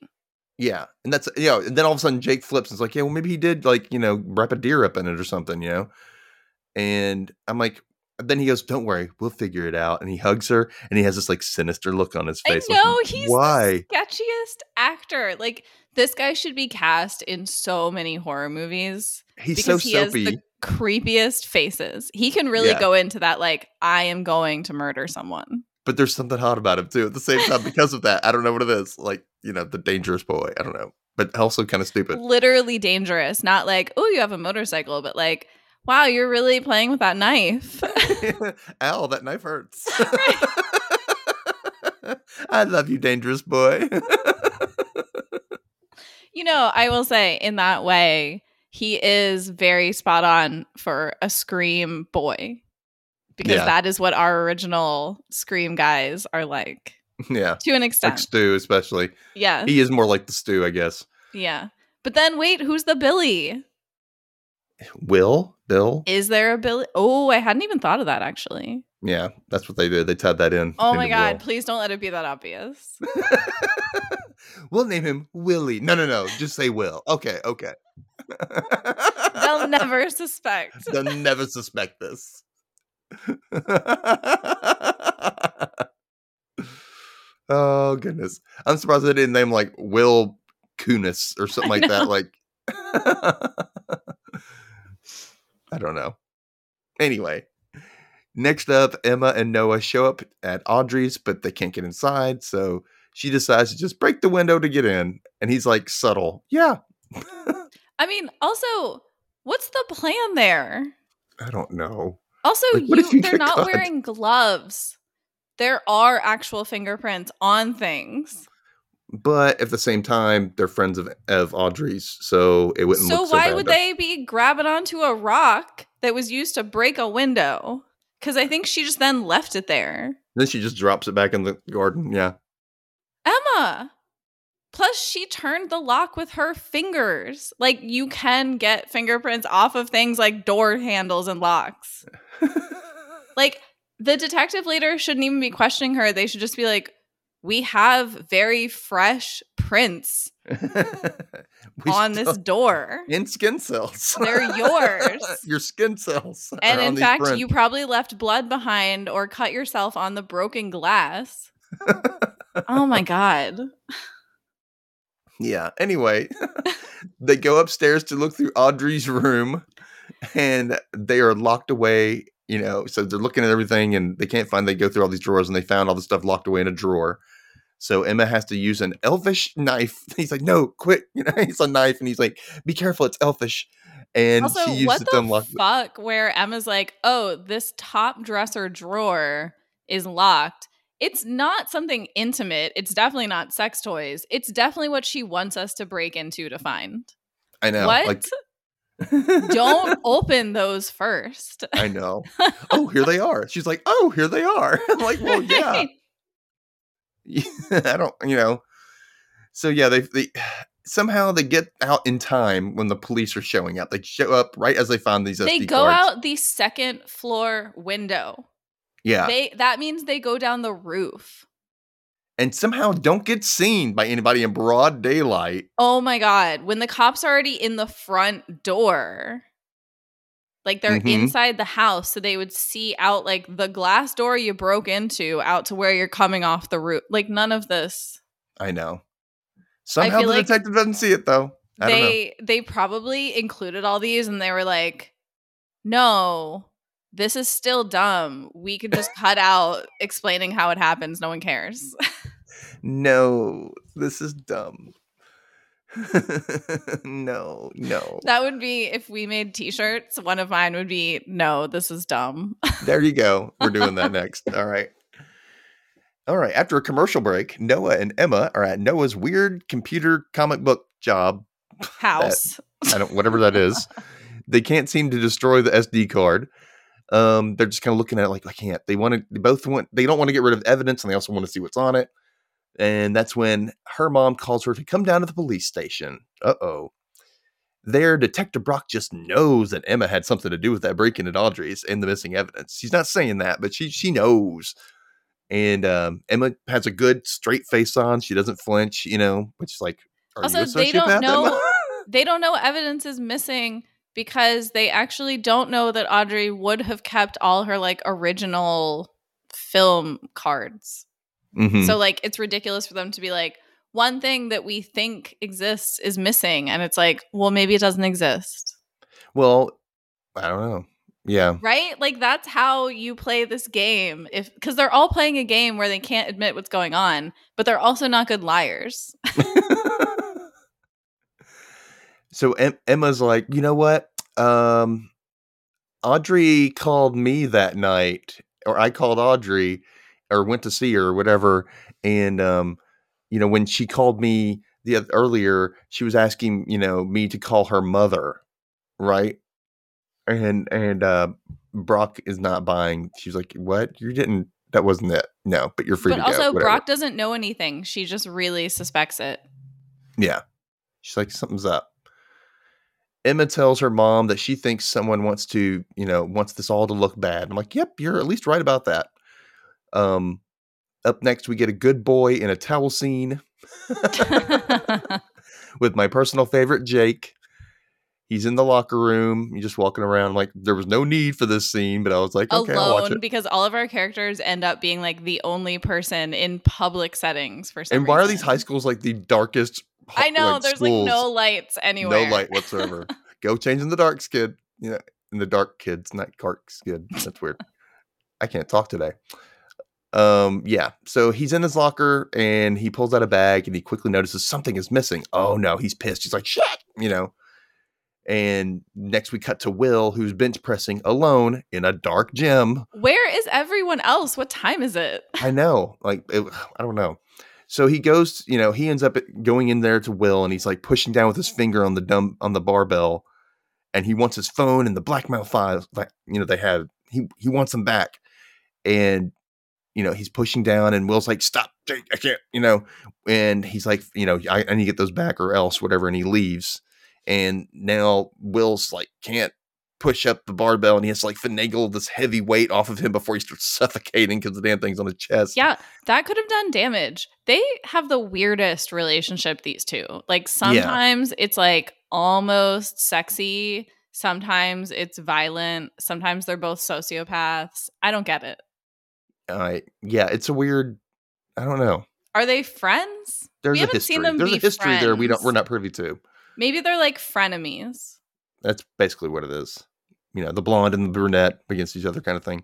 Yeah, and that's you know, and then all of a sudden Jake flips and is like, yeah, well maybe he did like you know wrap a deer up in it or something, you know. And I'm like, then he goes, "Don't worry, we'll figure it out." And he hugs her, and he has this like sinister look on his I face. like, know he's why? the sketchiest actor. Like this guy should be cast in so many horror movies He's so he has soapy. the creepiest faces. He can really Yeah. go into that like I am going to murder someone. But there's something hot about him too. At the same time, because of that, I don't know what it is. Like you know, the dangerous boy. I don't know, but also kind of stupid. Literally dangerous. Not like, oh, you have a motorcycle, but like, wow, you're really playing with that knife. [laughs] Ow, that knife hurts. [laughs] [laughs] I love you, dangerous boy. you know, I will say in that way, he is very spot on for a scream boy. Because Yeah. that is what our original scream guys are like. yeah, To an like extent. Stu, especially. yeah. He is more like the Stu, I guess. Yeah. But then wait, who's the Billy? Will, Bill. Is there a Billy? Oh, I hadn't even thought of that actually. Yeah, that's what they did. They tied that in. Oh my god, please don't let it be that obvious. [laughs] We'll name him Willie. No, no, no. Just say Will. Okay, okay. They'll [laughs] never suspect. They'll never suspect this. [laughs] oh goodness. I'm surprised they didn't name like Will Kunis or [laughs] something like that. Like [laughs] I don't know. Anyway. Next up, Emma and Noah show up at Audrey's, but they can't get inside, so she decides to just break the window to get in. And he's like subtle. Yeah. I mean, also, what's the plan there? I don't know. Also, Like, you, they're not caught? wearing gloves. There are actual fingerprints on things. But at the same time, they're friends of, of Audrey's, so it wouldn't So why would they be grabbing onto a rock that was used to break a window? Because I think she just then left it there. Then she just drops it back in the garden. Yeah. Emma. Plus, she turned the lock with her fingers. Like, you can get fingerprints off of things like door handles and locks. [laughs] Like, the detective later shouldn't even be questioning her. They should just be like, we have very fresh prints [laughs] on this door. in skin cells. [laughs] They're yours. Your skin cells. And in fact, prints. you probably left blood behind or cut yourself on the broken glass. oh my god. Yeah. Anyway, [laughs] they go upstairs to look through Audrey's room and they are locked away, you know, so they're looking at everything and they can't find they go through all these drawers and they found all the stuff locked away in a drawer. So Emma has to use an elfish knife. [laughs] He's like, "No, quit." [laughs] You know, it's a knife and he's like, "Be careful, it's elfish." And also, she uses what it to unlock the- fuck? Where Emma's like, "Oh, this top dresser drawer is locked." It's not something intimate. It's definitely not sex toys. It's definitely what she wants us to break into to find. I know. what? Like Don't [laughs] open those first. I know. [laughs] Oh, here they are. She's like, "Oh, here they are." [laughs] I'm like, "Well, yeah." I don't, you know. So yeah, they they [sighs] somehow they get out in time when the police are showing up. They show up right as they find these they SD go cards. out the second floor window. Yeah, They that means they go down the roof. and somehow don't get seen by anybody in broad daylight. Oh my god, when the cops are already in the front door. Like they're Mhm. inside the house so they would see out like the glass door you broke into out to where you're coming off the roof. Like none of this. I know. Somehow feel the like detective doesn't see it though. I don't know. They they probably included all these and they were like, "No, this is still dumb. We could just cut out explaining how it happens. No one cares." No, this is dumb. [laughs] no, no. that would be if we made t-shirts, one of mine would be, "No, this is dumb." There you go. We're doing that [laughs] next. All right. All right. After a commercial break, Noah and Emma are at Noah's weird computer comic book job. House. I don't whatever that is. [laughs] They can't seem to destroy the SD card. Um, they're just kind of looking at it like I can't. They want to. They both want. They don't want to get rid of evidence, and they also want to see what's on it. And that's when her mom calls her to come down to the police station. Uh oh. There, Detective Brock just knows that Emma had something to do with that break-in at Audrey's and the missing evidence. She's not saying that, but she she knows. And um, Emma has a good straight face on. She doesn't flinch, you know, which is like, are Also, you a they don't know- [laughs] they don't know evidence is missing because they actually don't know that Audrey would have kept all her like original film cards. Mhm. So like it's ridiculous for them to be like one thing that we think exists is missing and it's like, well maybe it doesn't exist. Well, I don't know. Yeah. Right? Like that's how you play this game. If cuz they're all playing a game where they can't admit what's going on, but they're also not good liars. [laughs] [laughs] so em- Emma's like, you know what? Um, Audrey called me that night, or I called Audrey, or went to see her, or whatever. And um, you know, when she called me the oth- earlier, she was asking, you know, me to call her mother, right? And and uh, Brock is not buying. She's like, what? You didn't. That wasn't it. No, but you're free but to also go. Brock doesn't know anything. She just really suspects it. Yeah. She's like, something's up. Emma tells her mom that she thinks someone wants to, you know, wants this all to look bad. I'm like, yep, you're at least right about that. Um, up next, we get a good boy in a towel scene [laughs] with my personal favorite, Jake. He's in the locker room. He's just walking around. Like, there was no need for this scene, but I was like, okay, I'll watch alone it. because all of our characters end up being like the only person in public settings for some And why are these high schools like the darkest? I [laughs] know like, there's schools? like no lights anywhere. No light whatsoever. [laughs] Go change in the dark, kid. You know, in the dark kids, not dark kid. That's weird. I can't talk today. Um, yeah. So he's in his locker and he pulls out a bag and he quickly notices something is missing. Oh no, he's pissed. He's like, shit, you know. And next we cut to Will, who's bench pressing alone in a dark gym. Where is everyone else? What time is it? I know. Like, it, [sighs] I don't know. So he goes, you know, he ends up going in there to Will and he's like pushing down with his finger on the dumb on the barbell and he wants his phone and the blackmail files like you know they have he he wants them back. And you know he's pushing down and Will's like stop Jake I can't you know? And he's like you know I, I need to get those back or else whatever and he leaves. And now Will's like can't push up the barbell and he has to like finagle this heavy weight off of him before he starts [laughs] suffocating because the damn thing's on his chest. Yeah, that could have done damage. They have the weirdest relationship, these two. Like sometimes it's like almost sexy, sometimes it's violent, sometimes they're both sociopaths. I don't get it. Uh, yeah, it's a weird. I don't know. Are they friends? There's we a haven't history. seen them There's a history there. We don't. We're not privy to. Maybe they're like frenemies. That's basically what it is. You know, the blonde and the brunette against each other kind of thing.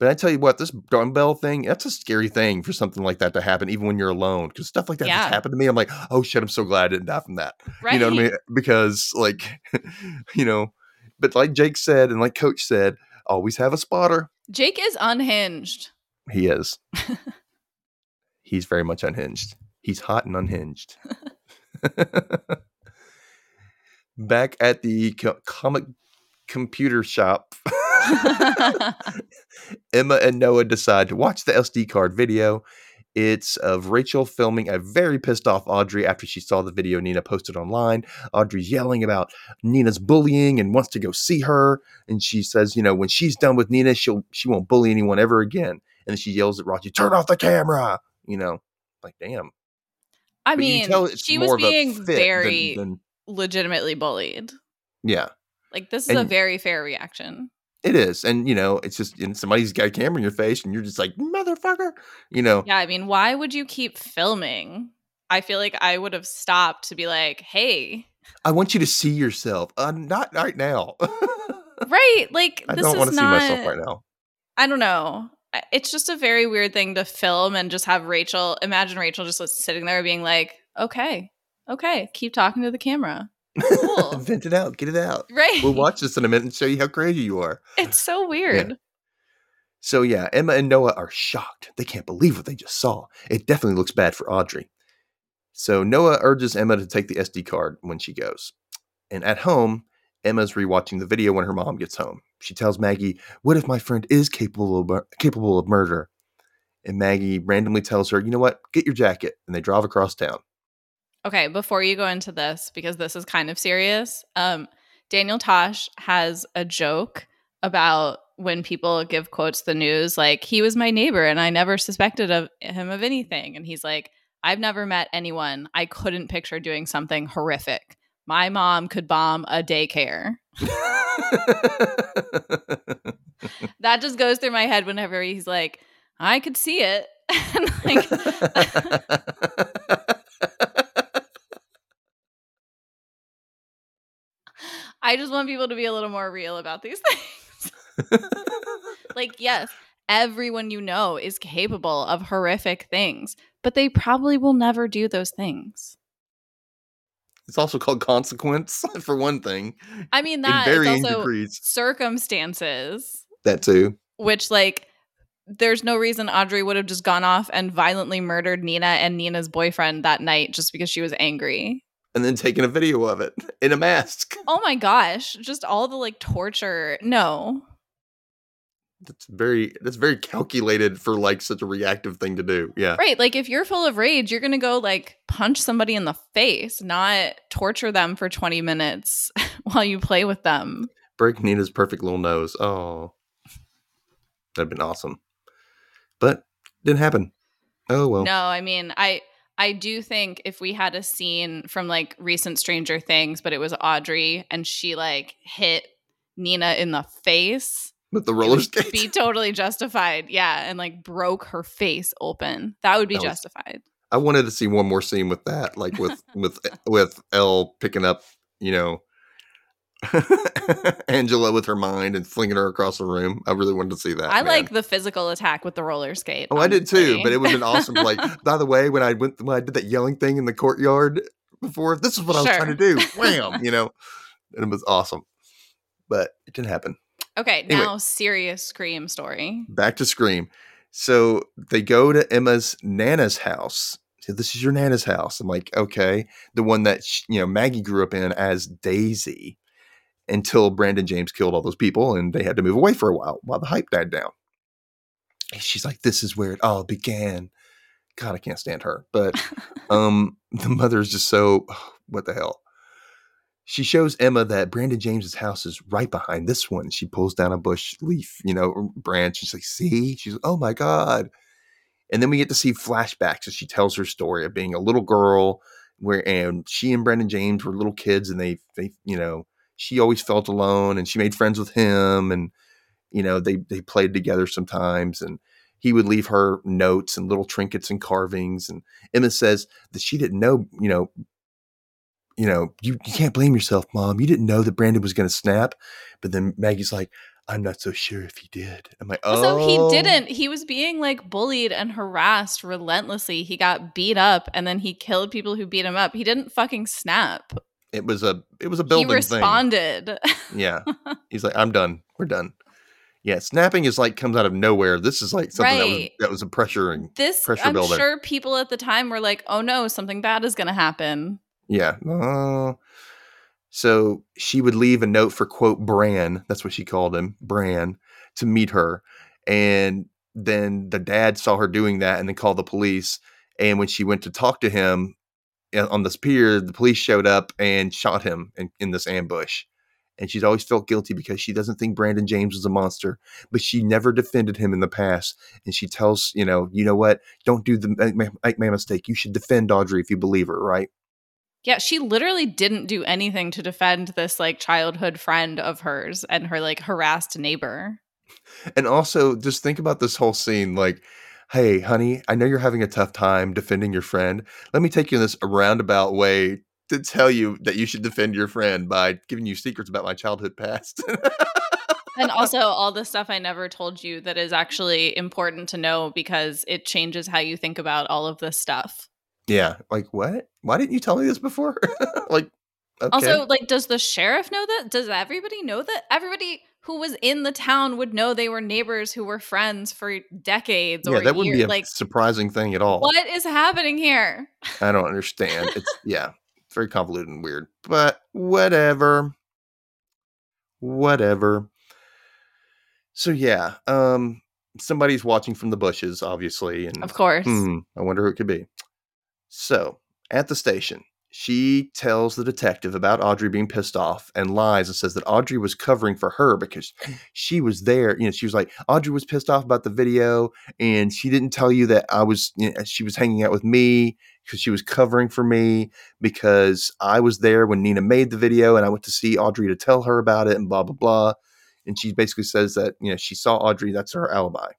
But I tell you what, this dumbbell thing, that's a scary thing for something like that to happen, even when you're alone. Because stuff like that Yeah. just happened to me. I'm like, oh shit, I'm so glad I didn't die from that. Right. You know what I mean? Because, like, [laughs] you know, but like Jake said, and like Coach said, always have a spotter. Jake is unhinged. He is. [laughs] He's very much unhinged. He's hot and unhinged. [laughs] Back at the co- comic computer shop, [laughs] [laughs] Emma and Noah decide to watch the SD card video. It's of Rachel filming a very pissed off Audrey after she saw the video Nina posted online. Audrey's yelling about Nina's bullying and wants to go see her. And she says, you know, when she's done with Nina, she'll she won't bully anyone ever again. And then she yells at Rocky, "Turn off the camera!" You know, like damn. I But mean, she was being fit than- very than- legitimately bullied. yeah. Like this is a very fair reaction. It is, and you know, it's just and somebody's got a camera in your face, and you're just like motherfucker, you know. Yeah, I mean, why would you keep filming? I feel like I would have stopped to be like, "Hey, I want you to see yourself, uh, not right now. [laughs] right? Like I this don't want to see myself right now. I don't know. It's just a very weird thing to film and just have Rachel. Imagine Rachel just sitting there being like, "Okay, okay, keep talking to the camera." Cool. [laughs] Vent it out, get it out. Right? We'll watch this in a minute and show you how crazy you are. It's so weird. So yeah, Emma and Noah are shocked. They can't believe what they just saw. It definitely looks bad for Audrey. So Noah urges Emma to take the SD card when she goes. And at home, Emma's rewatching the video when her mom gets home. She tells Maggie, "What if my friend is capable of mur- capable of murder?" And Maggie randomly tells her, "You know what? Get your jacket." And they drive across town. Okay, before you go into this, because this is kind of serious, um, Daniel Tosh has a joke about when people give quotes the news, like he was my neighbor and I never suspected of him of anything. And he's like, I've never met anyone I couldn't picture doing something horrific. My mom could bomb a daycare. [laughs] That just goes through my head whenever he's like, I could see it. [laughs] and like [laughs] I just want people to be a little more real about these [laughs] things. [laughs] like, yes, everyone you know is capable of horrific things, but they probably will never do those things. it's also called consequence [laughs] for one thing, I mean, in that varying is also degrees. circumstances, That too. which, like, there's no reason Audrey would have just gone off and violently murdered Nina and Nina's boyfriend that night just because she was angry. And then taking a video of it in a mask. [laughs] Oh my gosh, just all the like torture. No. That's very that's very calculated for like such a reactive thing to do. Yeah. Right. Like if you're full of rage, you're going to go like punch somebody in the face, not torture them for 20 minutes [laughs] while you play with them. Break Nina's perfect little nose. Oh. That'd been awesome. But didn't happen. Oh well. No, I mean, I I do think if we had a scene from like recent Stranger Things, but it was Audrey and she like hit Nina in the face, With the roller would skates. be [laughs] totally justified. Yeah, and like broke her face open. That would be That was- justified. I wanted to see one more scene with that, like with [laughs] with with El picking up, you know, [laughs] [laughs] Angela with her mind and flinging her across the room. I really wanted to see that. I man. like the physical attack with the roller skate. Oh, I did too, but it would have been awesome. Like, by the way, when I went when I did that yelling thing in the courtyard before, this is what I was trying to do. [laughs] Wham, you know, and it was awesome. But it didn't happen. Okay, Anyway. now serious scream story. Back to Scream. So they go to Emma's Nana's house. So this is your Nana's house. I'm like, okay, the one that sh- you know Maggie grew up in as Daisy, until Brandon James killed all those people, and they had to move away for a while while the hype died down. And she's like, this is where it all began. God, I can't stand her. But [laughs] um, the mother is just so [sighs] what the hell. she shows Emma that Brandon James's house is right behind this one. She pulls down a bush leaf, you know, branch. She's like, see? She's like, oh my God. And then we get to see flashbacks as she tells her story of being a little girl where and she and Brandon James were little kids and they they, you know, she always felt alone and she made friends with him and you know, they they played together sometimes and he would leave her notes and little trinkets and carvings and Emma says that she didn't know, you know, you know, you, you can't blame yourself, mom. You didn't know that Brandon was going to snap. But then Maggie's like, I'm not so sure if he did. I'm like, oh. So he oh. didn't. He was being like bullied and harassed relentlessly. He got beat up and then he killed people who beat him up. He didn't fucking snap. It was a it was a building he responded. Yeah. [laughs] He's like, I'm done. We're done. Yeah, snapping is like comes out of nowhere. This is like something that was that was a pressure and This pressure I'm builder. sure people at the time were like, "Oh no, something bad is going to happen." Yeah. Uh, so she would leave a note for quote Bran, that's what she called him, Bran, to meet her. And then the dad saw her doing that and then called the police. And when she went to talk to him on this pier, the police showed up and shot him in, in this ambush. And she's always felt guilty because she doesn't think Brandon James was a monster, but she never defended him in the past. And she tells, you know, you know what? Don't do the make, my mistake. You should defend Audrey if you believe her, right? Yeah, she literally didn't do anything to defend this like childhood friend of hers and her like harassed neighbor. And also, just think about this whole scene like, hey, honey, I know you're having a tough time defending your friend. Let me take you in this roundabout way to tell you that you should defend your friend by giving you secrets about my childhood past. And [laughs] also all the stuff I never told you that is actually important to know because it changes how you think about all of this stuff. yeah. Like, what? Why didn't you tell me this before? [laughs] like, okay. Also, like, does the sheriff know that? Does everybody know that? Everybody who was in the town would know they were neighbors who were friends for decades yeah, or that wouldn't years. be a like, surprising thing at all. what is happening here? I don't understand. It's, [laughs] yeah, it's very convoluted and weird, but whatever. Whatever. So, yeah, um, somebody's watching from the bushes, obviously. And Of course. Hmm, I wonder who it could be. So, at the station, she tells the detective about Audrey being pissed off and lies and says that Audrey was covering for her because [laughs] she was there. You know, she was like, Audrey was pissed off about the video and she didn't tell you that I was, you know, she was hanging out with me because she was covering for me because I was there when Nina made the video and I went to see Audrey to tell her about it and blah, blah, blah. And she basically says that, you know, she saw Audrey, that's her alibi.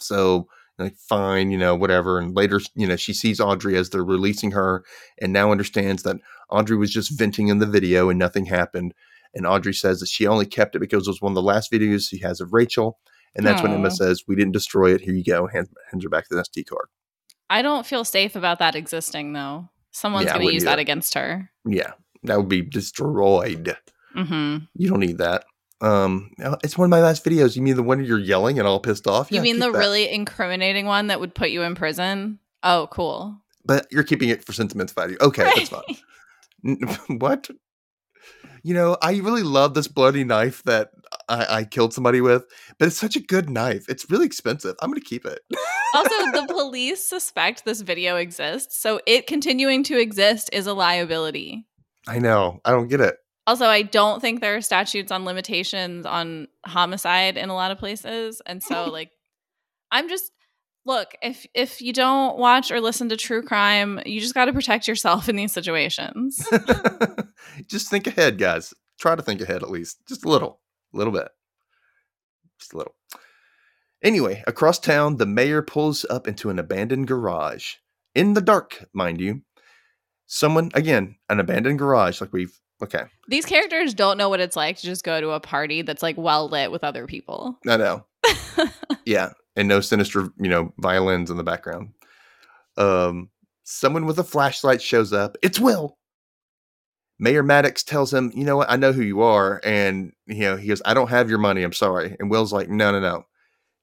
So, like fine, you know, whatever. And later, you know, she sees Audrey as they're releasing her and now understands that Audrey was just venting in the video and nothing happened. And Audrey says that she only kept it because it was one of the last videos she has of Rachel. And that's when Emma says, We didn't destroy it. Here you go. Hands, hands her back the SD card. I don't feel safe about that existing though. Someone's Yeah, going to use that against her. Yeah, that would be destroyed. hmm You don't need that. Um, uh, it's one of my last videos. You mean the one where you're yelling and all pissed off? You Yeah, mean the that. really incriminating one that would put you in prison? Oh, cool. But you're keeping it for sentimental value. Okay, that's fine. [laughs] [laughs] What? You know, I really love this bloody knife that I, I killed somebody with, but it's such a good knife. It's really expensive. I'm going to keep it. [laughs] also, the police suspect this video exists, so it continuing to exist is a liability. I know. I don't get it. Also, I don't think there are statutes on limitations on homicide in a lot of places, and so [laughs] like, I'm just look if if you don't watch or listen to true crime, you just got to protect yourself in these situations. [laughs] Just think ahead, guys. Try to think ahead at least. Just a little. A little bit. Just a little. Anyway, across town, the mayor pulls up into an abandoned garage. In the dark, mind you. Someone, again, an abandoned garage, like we've. Okay. These characters don't know what it's like to just go to a party that's like well lit with other people. I know. [laughs] yeah. And no sinister, you know, violins in the background. Um, someone with a flashlight shows up. It's Will. Mayor Maddox tells him, you know what, I know who you are. And you know, he goes, I don't have your money, I'm sorry. And Will's like, No, no, no.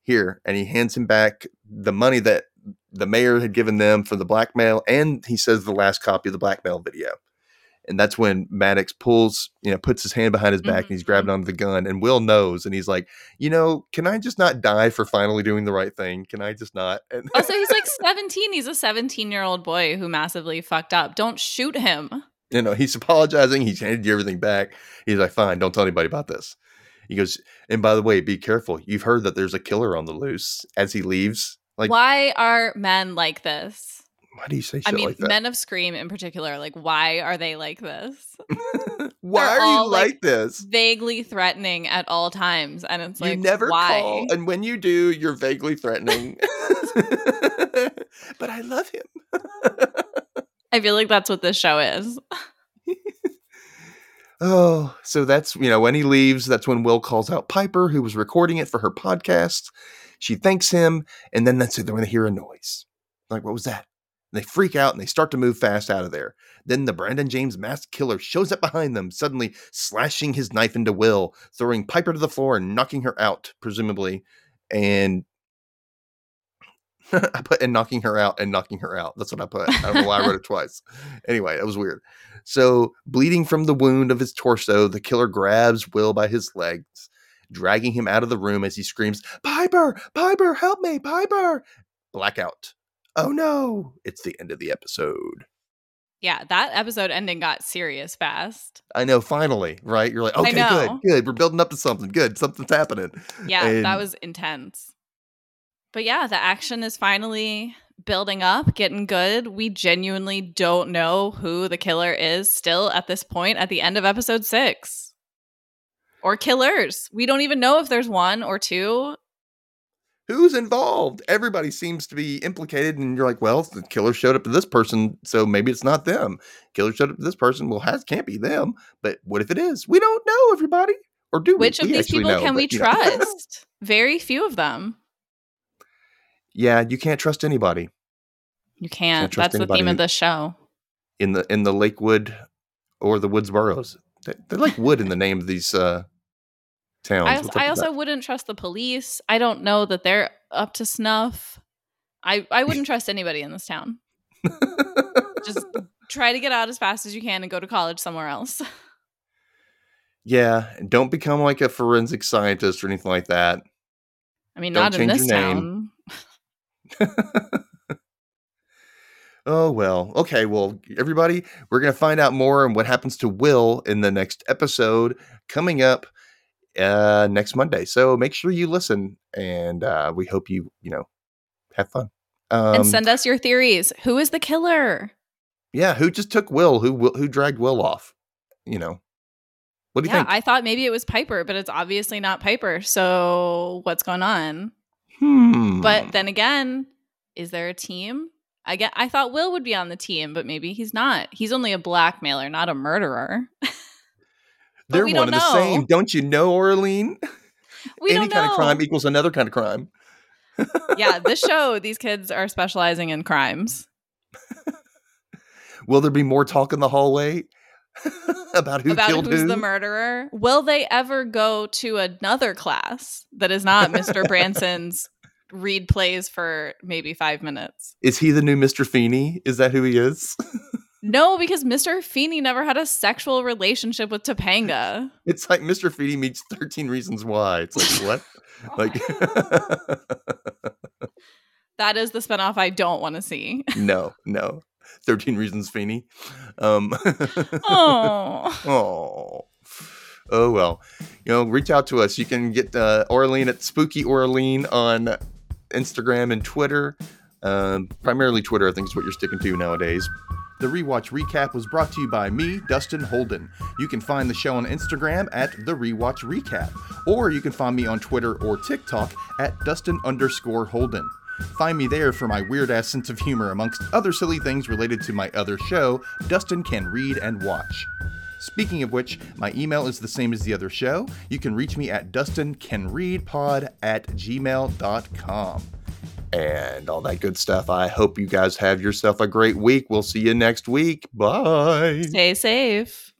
Here. And he hands him back the money that the mayor had given them for the blackmail, and he says the last copy of the blackmail video. And that's when Maddox pulls, you know, puts his hand behind his back and he's Mhm. grabbing onto the gun. And Will knows, and he's like, you know, can I just not die for finally doing the right thing? Can I just not? And [laughs] Also, he's like 17. He's a 17 year old boy who massively fucked up. Don't shoot him. You know, he's apologizing. He's handed you everything back. He's like, fine, don't tell anybody about this. He goes, and by the way, be careful. You've heard that there's a killer on the loose as he leaves. Like, why are men like this? Why do you say shit I mean, like men of Scream in particular, like, why are they like this? [laughs] why they're are you like, like, this? Vaguely threatening at all times. And it's like, you never why? call, and when you do, you're vaguely threatening. [laughs] [laughs] but I love him. I feel like that's what this show is. Oh, so that's you know when he leaves, that's when Will calls out Piper, who was recording it for her podcast. She thanks him, and then that's it. They're going to hear a noise, like what was that? And they freak out and they start to move fast out of there. Then the Brandon James masked killer shows up behind them, suddenly slashing his knife into Will, throwing Piper to the floor and knocking her out, presumably. And [laughs] I put and knocking her out and knocking her out. That's what I put. I don't know why I wrote it [laughs] twice. Anyway, that was weird. So, bleeding from the wound of his torso, the killer grabs Will by his legs, dragging him out of the room as he screams, Piper, Piper, help me, Piper. Blackout. Oh no, it's the end of the episode. Yeah, that episode ending got serious fast. I know, finally, right? You're like, okay, good, good. We're building up to something. Good, something's happening. Yeah, And- that was intense. But yeah, the action is finally building up, getting good. We genuinely don't know who the killer is still at this point at the end of episode six. Or killers. We don't even know if there's one or two. Who's involved? Everybody seems to be implicated, and you're like, well, the killer showed up to this person, so maybe it's not them. Killer showed up to this person, well, has can't be them. But what if it is? We don't know, everybody. Or do we? Which of We these people know, can we but, know. [laughs] trust? Very few of them. yeah, you can't trust anybody You can't. trust That's the theme of the show. in the in the Lakewood or the Woodsboros. They- They're like wood in the name of these uh, towns. I, also, I also wouldn't trust the police. I don't know that they're up to snuff. I, I wouldn't trust anybody in this town. [laughs] Just try to get out as fast as you can and go to college somewhere else. yeah, and don't become like a forensic scientist or anything like that. I mean, Don't not in this town. [laughs] Oh well. Okay, well, everybody, we're gonna find out more on what happens to Will in the next episode coming up uh next Monday. So make sure you listen and uh we hope you, you know, have fun. Um and send us your theories. Who is the killer? yeah, who just took Will? Who who dragged Will off? You know. What do you Yeah, think? I thought maybe it was Piper, but it's obviously not Piper. So what's going on? hmm. But then again, is there a team? I get. I thought Will would be on the team, but maybe he's not. He's only a blackmailer, not a murderer. [laughs] they're one and the same. Don't you know, Aurelien? We Any kind of crime equals another kind of crime. yeah, this [laughs] show, these kids are specializing in crimes. Will there be more talk in the hallway [laughs] about who about killed who's who? the murderer. Will they ever go to another class that is not Mr. [laughs] Branson's read plays for maybe five minutes? Is he the new Mr. Feeney? Is that who he is? No, because Mr. Feeney never had a sexual relationship with Topanga. [laughs] It's like Mr. Feeney meets 13 Reasons Why. It's like, [laughs] what? like, [laughs] That is the spinoff I don't want to see. no, no. 13 Reasons Feeney. Um, Oh. oh. Oh, well. You know, reach out to us. You can get uh, Aurelien at Spooky Aurelien on Instagram and Twitter. Um, primarily Twitter, I think, is what you're sticking to nowadays. The Rewatch Recap was brought to you by me, Dustin Holden. You can find the show on Instagram at The Rewatch Recap, or you can find me on Twitter or TikTok at Dustin underscore Holden. Find me there for my weird ass sense of humor, amongst other silly things related to my other show, Dustin Can Read and Watch. Speaking of which, my email is the same as the other show. You can reach me at dustincanreadpod at gmail.com. And all that good stuff. I hope you guys have yourself a great week. We'll see you next week. Bye. Stay safe.